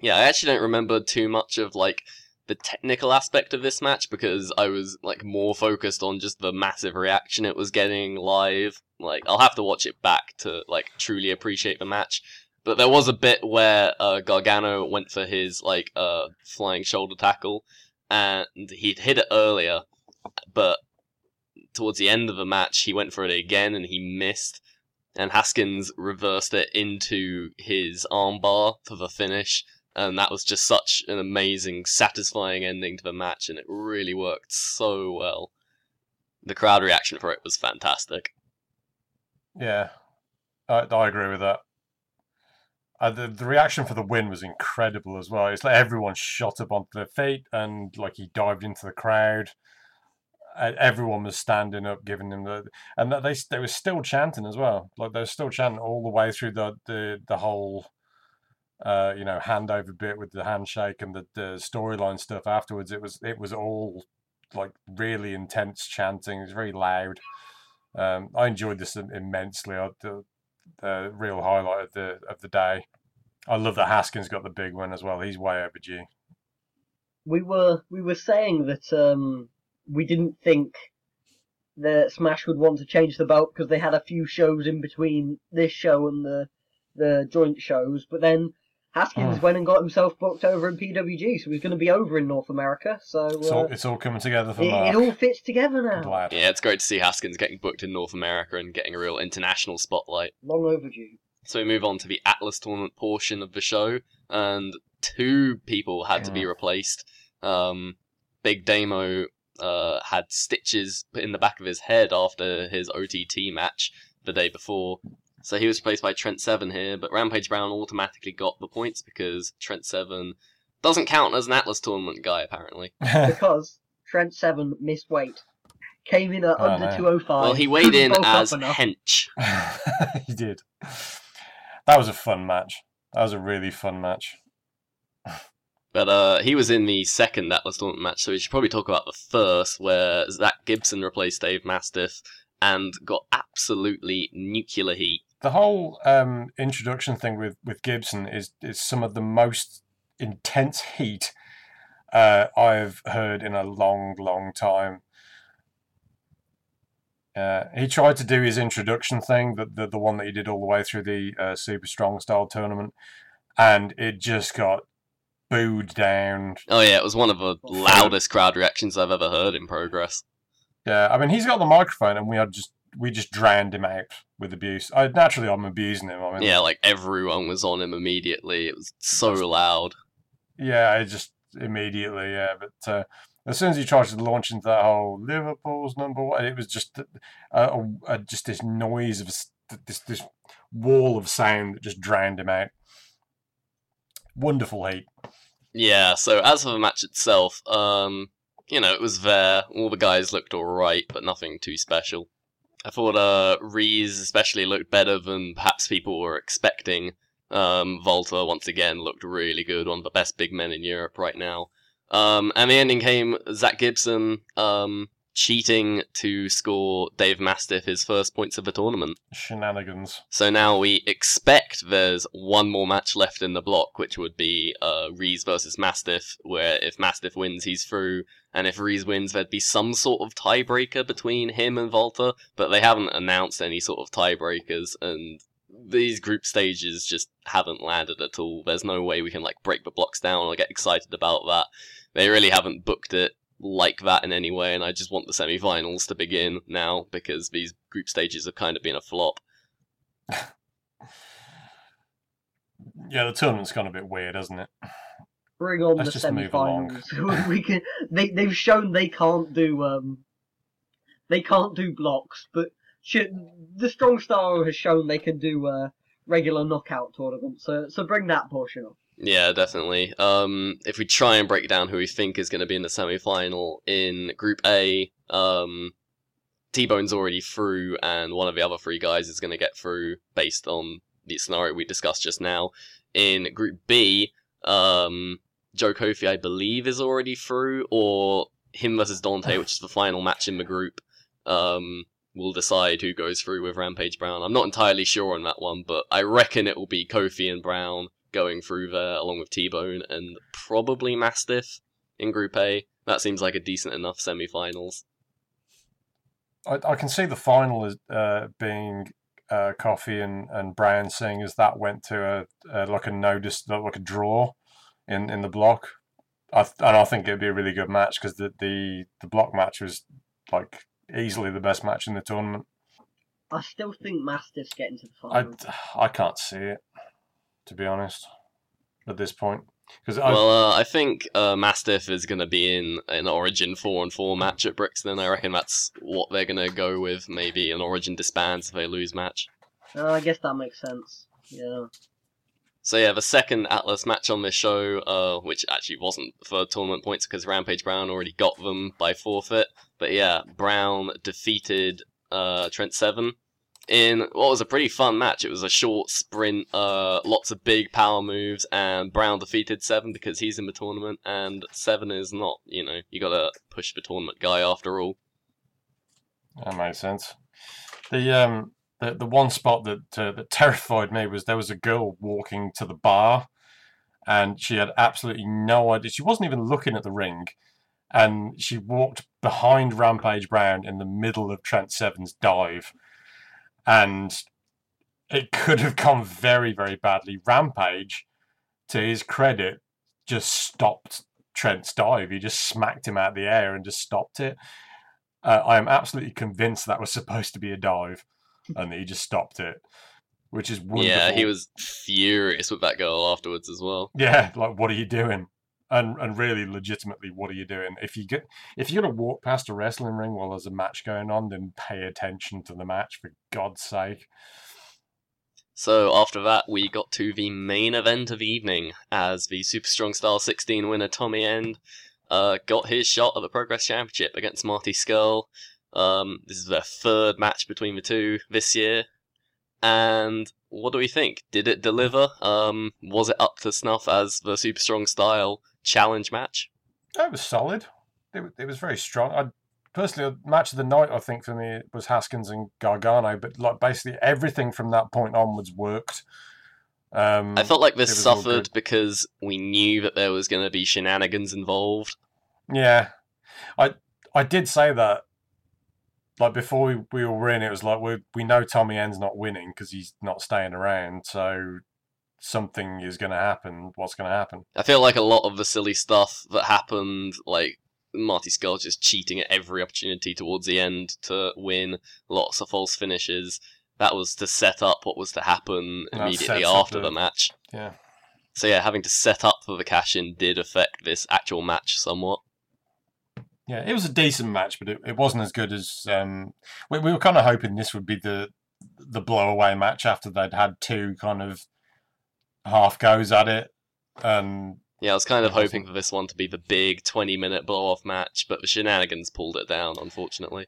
Yeah, I actually don't remember too much of like the technical aspect of this match because I was like more focused on just the massive reaction it was getting live. Like I'll have to watch it back to like truly appreciate the match. But there was a bit where uh, Gargano went for his like uh, flying shoulder tackle, and he'd hit it earlier, but towards the end of the match, he went for it again and he missed. And Haskins reversed it into his armbar for the finish. And that was just such an amazing, satisfying ending to the match, and it really worked so well. The crowd reaction for it was fantastic. Yeah, I, I agree with that. Uh, the, the reaction for the win was incredible as well. It's like everyone shot up onto their feet and like he dived into the crowd everyone was standing up, giving him the, and they they were still chanting as well. Like they were still chanting all the way through the the the whole, uh, you know, handover bit with the handshake and the, the storyline stuff afterwards. It was it was all like really intense chanting. It was very loud. Um, I enjoyed this immensely. I, the the real highlight of the of the day. I love that Haskins got the big one as well. He's way overdue. We were we were saying that um, we didn't think that Smash would want to change the belt because they had a few shows in between this show and the the joint shows. But then Haskins oh. went and got himself booked over in PWG, so he's going to be over in North America. So uh, it's, all, it's, all, coming together for it, Mark. It all fits together now. Yeah, it's great to see Haskins getting booked in North America and getting a real international spotlight. Long overdue. So we move on to the Atlas tournament portion of the show, and two people had yeah. to be replaced. Um, Big Damo uh, had stitches put in the back of his head after his OTT match the day before. So he was replaced by Trent Seven here, but Rampage Brown automatically got the points because Trent Seven doesn't count as an Atlas tournament guy apparently. because Trent Seven missed weight. Came in at oh, under no. 205. Well, he weighed in as hench. he did. That was a fun match. That was a really fun match. But uh, he was in the second Atlas Tournament match, so we should probably talk about the first, where Zack Gibson replaced Dave Mastiff and got absolutely nuclear heat. The whole um, introduction thing with, with Gibson is, is some of the most intense heat uh, I've heard in a long, long time. Uh, he tried to do his introduction thing, the, the, the one that he did all the way through the uh, Super Strong Style tournament, and it just got booed down. Oh yeah, it was one of the loudest crowd reactions I've ever heard in Progress. Yeah, I mean he's got the microphone, and we are just we just drowned him out with abuse. I, naturally, I'm abusing him. I mean, yeah, like everyone was on him immediately. It was so loud. Yeah, I just immediately. Yeah, but uh, as soon as he tried to launch into that whole Liverpool's number one, it was just a, just this noise of this this wall of sound that just drowned him out. Wonderful heat. Yeah, so as for the match itself, um, you know, it was there. All the guys looked alright, but nothing too special. I thought uh, Rees especially looked better than perhaps people were expecting. Um, Walter, once again, looked really good, one of the best big men in Europe right now. Um, and the ending came Zack Gibson um, cheating to score Dave Mastiff his first points of the tournament. Shenanigans. So now we expect there's one more match left in the block, which would be uh, Rees versus Mastiff, where if Mastiff wins, he's through, and if Rees wins, there'd be some sort of tiebreaker between him and Walter, but they haven't announced any sort of tiebreakers, and these group stages just haven't landed at all. There's no way we can like break the blocks down or get excited about that. They really haven't booked it like that in any way, and I just want the semi-finals to begin now because these group stages have kind of been a flop. Yeah, the tournament's gone a bit weird, hasn't it? Bring on Let's the just move along. semi-finals. we can. They they've shown they can't do um. They can't do blocks, but should, the Strong Star has shown they can do uh, regular knockout tournaments. So so bring that portion up. Yeah, definitely. Um, if we try and break down who we think is going to be in the semi-final in Group A, um, T-Bone's already through, and one of the other three guys is going to get through based on the scenario we discussed just now. In Group B, um, Joe Coffey, I believe, is already through, or him versus Dante, which is the final match in the group, um, will decide who goes through with Rampage Brown. I'm not entirely sure on that one, but I reckon it will be Coffey and Brown going through there along with T-Bone and probably Mastiff in Group A. That seems like a decent enough semi-finals. I, I can see the final as uh, being uh, Coffey and, and Brown, seeing as that went to a, a like a no dis, like a draw in, in the block. I th- and I think it'd be a really good match because the, the the block match was like easily the best match in the tournament. I still think Mastiff's getting to the final. I, final. I can't see it to be honest at this point because Well, uh, I think uh, Mastiff is going to be in an Origin 4 and 4 match at Brixton. I reckon that's what they're going to go with. Maybe an Origin disbands if they lose match. Uh, I guess that makes sense. Yeah. So yeah, the second Atlas match on this show, uh, which actually wasn't for tournament points because Rampage Brown already got them by forfeit. But yeah, Brown defeated uh, Trent Seven in what was a pretty fun match. It was a short sprint, uh, lots of big power moves, and Brown defeated Seven because he's in the tournament, and Seven is not. You know, you gotta push the tournament guy after all. That makes sense. The um the, the one spot that uh, that terrified me was there was a girl walking to the bar, and she had absolutely no idea. She wasn't even looking at the ring, and she walked behind Rampage Brown in the middle of Trent Seven's dive, and it could have gone very very badly. Rampage, to his credit, just stopped Trent's dive. He just smacked him out of the air and just stopped it. Uh, I am absolutely convinced that was supposed to be a dive, and that he just stopped it, which is wonderful. Yeah, he was furious with that girl afterwards as well. Yeah, like what are you doing? And and really, legitimately, what are you doing? If you get if you're gonna walk past a wrestling ring while there's a match going on, then pay attention to the match for God's sake. So after that, we got to the main event of the evening as the Super Strong Style 16 winner Tommy End uh, got his shot at the Progress Championship against Marty Scurll. Um, this is their third match between the two this year. And what do we think? Did it deliver? Um, was it up to snuff as the Super Strong Style challenge match? It was solid. It, it was very strong. I personally, match of the night, I think for me it was Haskins and Gargano, but like basically everything from that point onwards worked. Um, I felt like this suffered because we knew that there was going to be shenanigans involved. Yeah, I I did say that. Like before we, we all were in, it was like we we know Tommy End's not winning because he's not staying around. So something is going to happen. What's going to happen? I feel like a lot of the silly stuff that happened, like Marty Scurll just cheating at every opportunity towards the end to win, lots of false finishes. That was to set up what was to happen immediately after the- the match. Yeah, So yeah, having to set up for the cash in did affect this actual match somewhat. yeah. It was a decent match, but it, it wasn't as good as um. We, we were kind of hoping this would be the the blowaway match after they'd had two kind of half goes at it, and Yeah, I was kind of hoping for this one to be the big 20 minute blow off match, but the shenanigans pulled it down, unfortunately.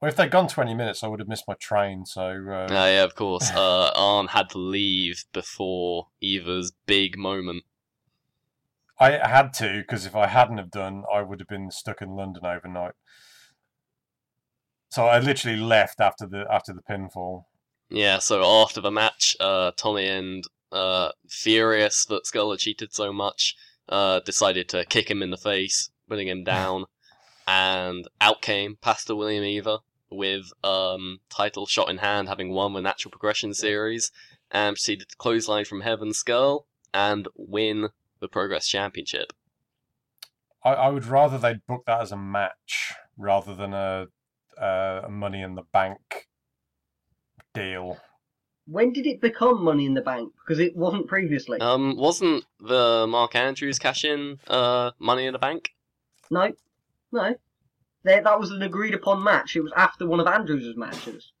well, if they'd gone twenty minutes, I would have missed my train. So uh, Ah, yeah, of course. Uh, Arn had to leave before Eaver's big moment. I had to because if I hadn't have done, I would have been stuck in London overnight. So I literally left after the after the pinfall. Yeah, so after the match, uh, Tommy End uh, furious that Scurll had cheated so much, uh, decided to kick him in the face, putting him down, and out came Pastor William Eaver with um, title shot in hand, having won the Natural Progression Series, and proceeded to clothesline from Heaven Scurll and win the Progress Championship. I, I would rather they'd book that as a match rather than a, a Money in the Bank deal. When did it become Money in the Bank? Because it wasn't previously. Um, wasn't the Mark Andrews cash in uh, Money in the Bank? No, no. That was an agreed upon match. It was after one of Andrews' matches.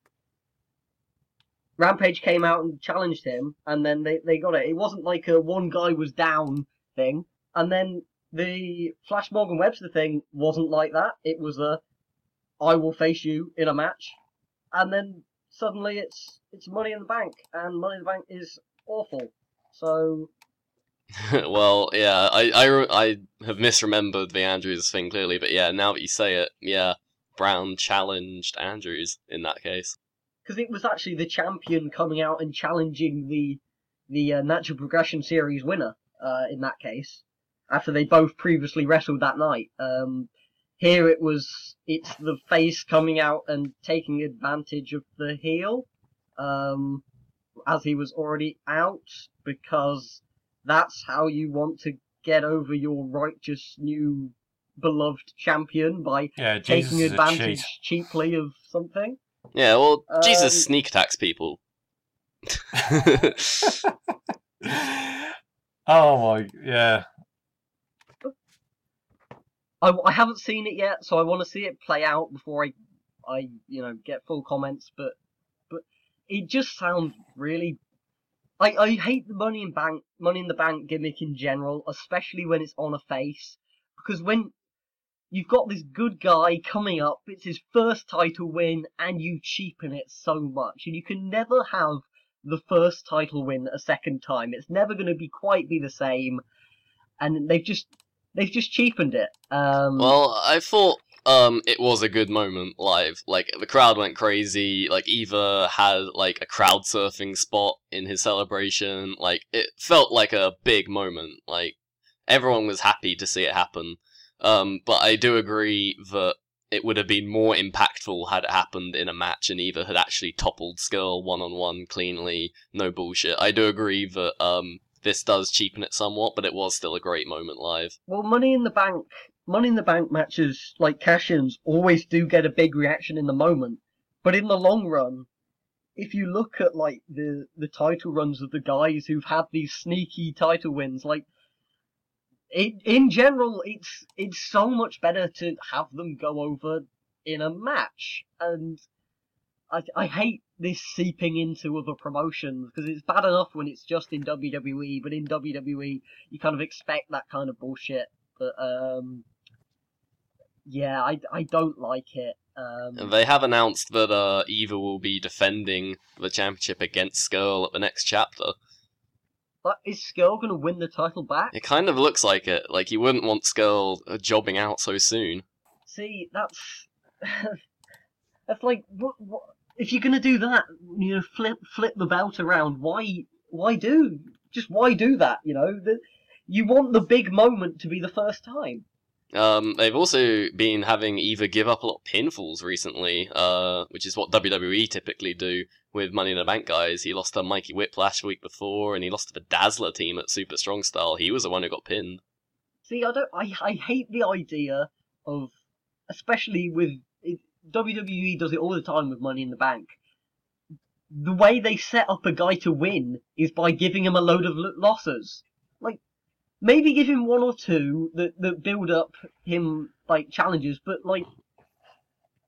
Rampage came out and challenged him, and then they, they got it. It wasn't like a one guy was down thing, and then the Flash Morgan Webster thing wasn't like that. It was a I will face you in a match, and then suddenly it's it's Money in the Bank, and Money in the Bank is awful. So well, yeah, I, I, I have misremembered the Andrews thing clearly, but yeah, now that you say it, yeah, Brown challenged Andrews in that case. because it was actually the champion coming out and challenging the the uh, natural progression series winner uh, in that case after they both previously wrestled that night um, here it was it's the face coming out and taking advantage of the heel um, as he was already out because that's how you want to get over your righteous new beloved champion by Yeah, taking is advantage cheaply of something Yeah, well, Jesus Um, sneak attacks people. oh my, yeah. I, I haven't seen it yet, so I want to see it play out before I, I you know, get full comments. But, but it just sounds really. I, I hate the money in bank money in the bank gimmick in general, especially when it's on a face, because when you've got this good guy coming up, it's his first title win, and you cheapen it so much, and you can never have the first title win a second time. It's never going to be quite be the same, and they've just they've just cheapened it. Um, well, I thought um it was a good moment live. Like the crowd went crazy. Like Eaver had like a crowd surfing spot in his celebration. Like it felt like a big moment. Like everyone was happy to see it happen. Um, but I do agree that it would have been more impactful had it happened in a match and Eaver had actually toppled Scurll one on one cleanly, no bullshit. I do agree that um this does cheapen it somewhat, but it was still a great moment live. Well, Money in the Bank, Money in the Bank matches like cash-ins always do get a big reaction in the moment, but in the long run, if you look at like the the title runs of the guys who've had these sneaky title wins, like it in general, it's it's so much better to have them go over in a match, and I I hate this seeping into other promotions because it's bad enough when it's just in WWE, but in WWE you kind of expect that kind of bullshit. But um, yeah, I, I don't like it. Um, they have announced that uh, Eaver will be defending the championship against Scurll at the next chapter. but is Scurll gonna win the title back? It kind of looks like it. Like you wouldn't want Scurll uh, jobbing out so soon. See, that's that's like what, what if you're gonna do that? You know, flip flip the belt around. Why why do just why do that? You know, the, you want the big moment to be the first time. Um, they've also been having Eaver give up a lot of pinfalls recently, uh, which is what WWE typically do with Money in the Bank guys. He lost to Mikey Whiplash the week before, and he lost to the Dazzler team at Super Strong Style. He was the one who got pinned. See, I don't. I I hate the idea of, especially with it, WWE does it all the time with Money in the Bank. The way they set up a guy to win is by giving him a load of losses. Like, maybe give him one or two that that build up him like challenges, but like,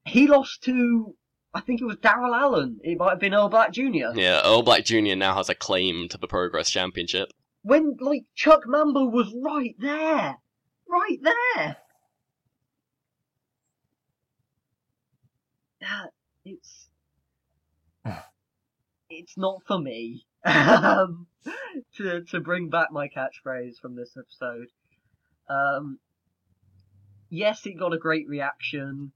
he lost to. I think it was Daryl Allen. It might have been Earl Black Jr. Yeah, Earl Black Jr. now has a claim to the Progress Championship. when like Chuck Mambo was right there, right there. Yeah, it's it's not for me. um, to to bring back my catchphrase from this episode. Um, yes, it got a great reaction.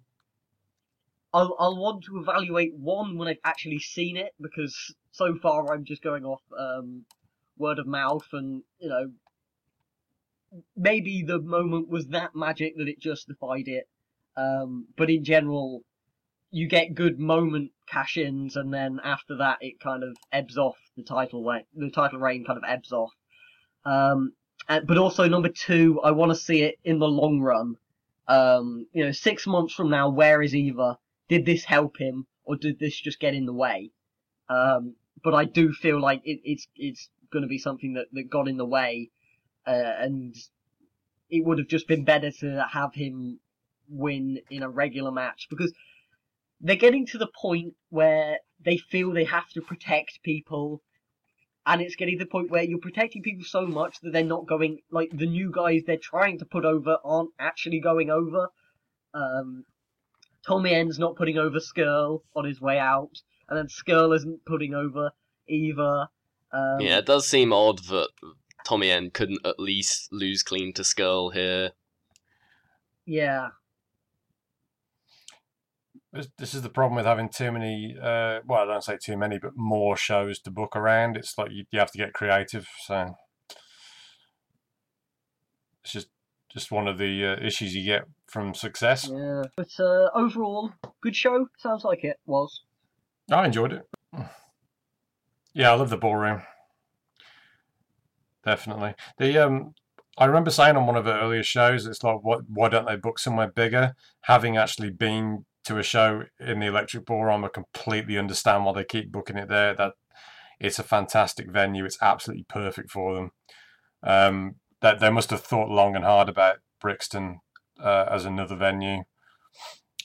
I'll I'll want to evaluate one when I've actually seen it because so far I'm just going off um, word of mouth and you know maybe the moment was that magic that it justified it. Um, but in general, you get good moment cash-ins, and then after that, it kind of ebbs off. The title reign, the title reign kind of ebbs off. Um, and, but also number two, I want to see it in the long run. Um, you know, six months from now, where is Eaver? Did this help him, or did this just get in the way? Um, but I do feel like it, it's it's going to be something that, that got in the way, uh, and it would have just been better to have him win in a regular match because they're getting to the point where they feel they have to protect people and it's getting to the point where you're protecting people so much that they're not going like the new guys they're trying to put over aren't actually going over um, Tommy End's not putting over Scurll on his way out and then Scurll isn't putting over either. um, yeah, it does seem odd that Tommy End couldn't at least lose clean to Scurll here. yeah This, this is the problem with having too many. Uh, well, I don't say too many, but more shows to book around. It's like you, you have to get creative. So it's just just one of the uh, issues you get from success. yeah but uh, overall good show sounds like it was I enjoyed it. Yeah, I love the ballroom. Definitely. The um, I remember saying on one of the earlier shows, it's like, what? Why don't they book somewhere bigger? Having actually been to a show in the Electric Ballroom, I completely understand why they keep booking it there. That it's a fantastic venue. It's absolutely perfect for them. Um, that they must have thought long and hard about Brixton uh, as another venue,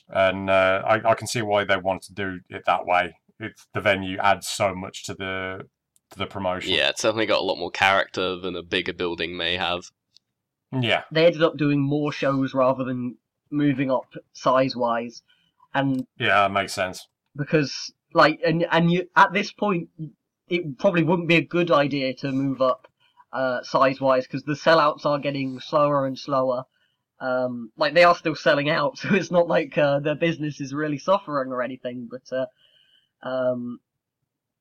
and uh, I, I can see why they want to do it that way. It's the venue adds so much to the to the promotion. Yeah, it's definitely got a lot more character than a bigger building may have. yeah, they ended up doing more shows rather than moving up size wise and yeah, that makes sense. because like and and you at this point it probably wouldn't be a good idea to move up uh size wise because the sellouts are getting slower and slower um like they are still selling out so it's not like uh, their business is really suffering or anything but uh um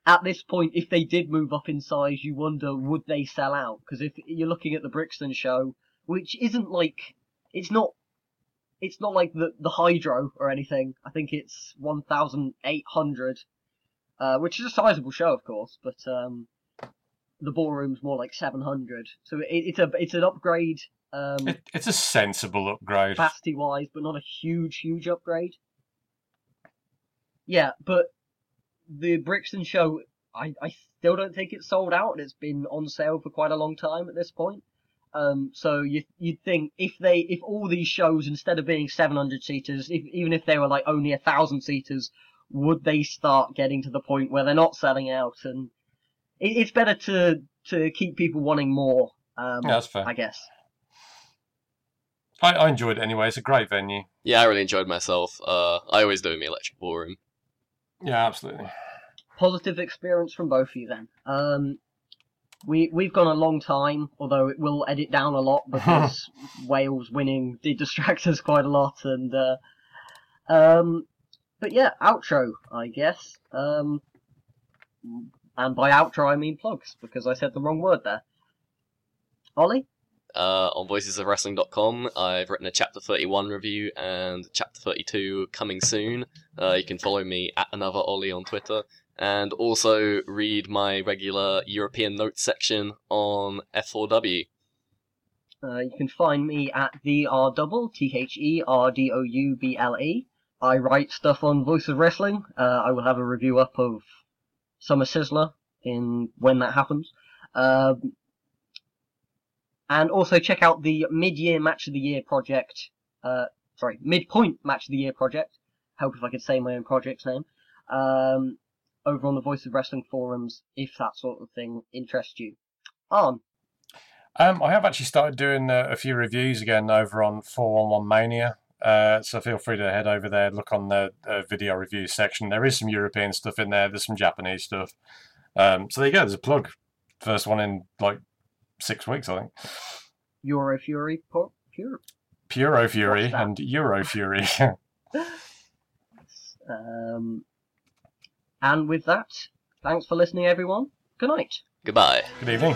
at this point if they did move up in size you wonder would they sell out because if you're looking at the brixton show which isn't like it's not it's not like the the hydro or anything i think it's 1800 uh, which is a sizable show, of course, but um, the ballroom's more like 700. So it, it's a it's an upgrade um, It, it's a sensible upgrade. capacity wise, but not a huge huge upgrade. Yeah, but the Brixton show, I I still don't think it's sold out. And it's been on sale for quite a long time at this point. Um, so you you'd think if they if all these shows instead of being 700 seaters, if, even if they were like only a thousand seaters, would they start getting to the point where they're not selling out? And it, it's better to to keep people wanting more. Um, Yeah, that's fair. I guess. I, I enjoyed it anyway. It's a great venue. Yeah, I really enjoyed myself. Uh, I always do in the Electric Ballroom. Yeah, absolutely. positive experience from both of you then. Um, we we've gone a long time, although it will edit down a lot because Wales winning did distract us quite a lot, and uh, um, but yeah, outro, I guess. Um, and by outro I mean plugs because I said the wrong word there. Ollie, Uh, on voicesofwrestling.com, I've written a Chapter 31 review and Chapter 32 coming soon. Uh, you can follow me at another Ollie on Twitter. And also read my regular European notes section on F4W. uh, you can find me at the R double T H E R D O U B L E. I write stuff on Voice of Wrestling. Uh, I will have a review up of Summer Sizzler in when that happens. Um, and also check out the mid-year match of the year project. Uh, sorry, midpoint match of the year project. Help if I could say my own project's name. Um, over on the Voice of Wrestling forums, if that sort of thing interests you. On. Um, I have actually started doing uh, a few reviews again over on 411 Mania. Uh, so feel free to head over there, look on the uh, video review section. There is some European stuff in there. There's some Japanese stuff. Um, so there you go. There's a plug. First one in like six weeks, I think. Euro Fury. Pure. Puro Fury and Euro Fury. Um, and with that, thanks for listening, everyone. Good night. Goodbye. Good evening.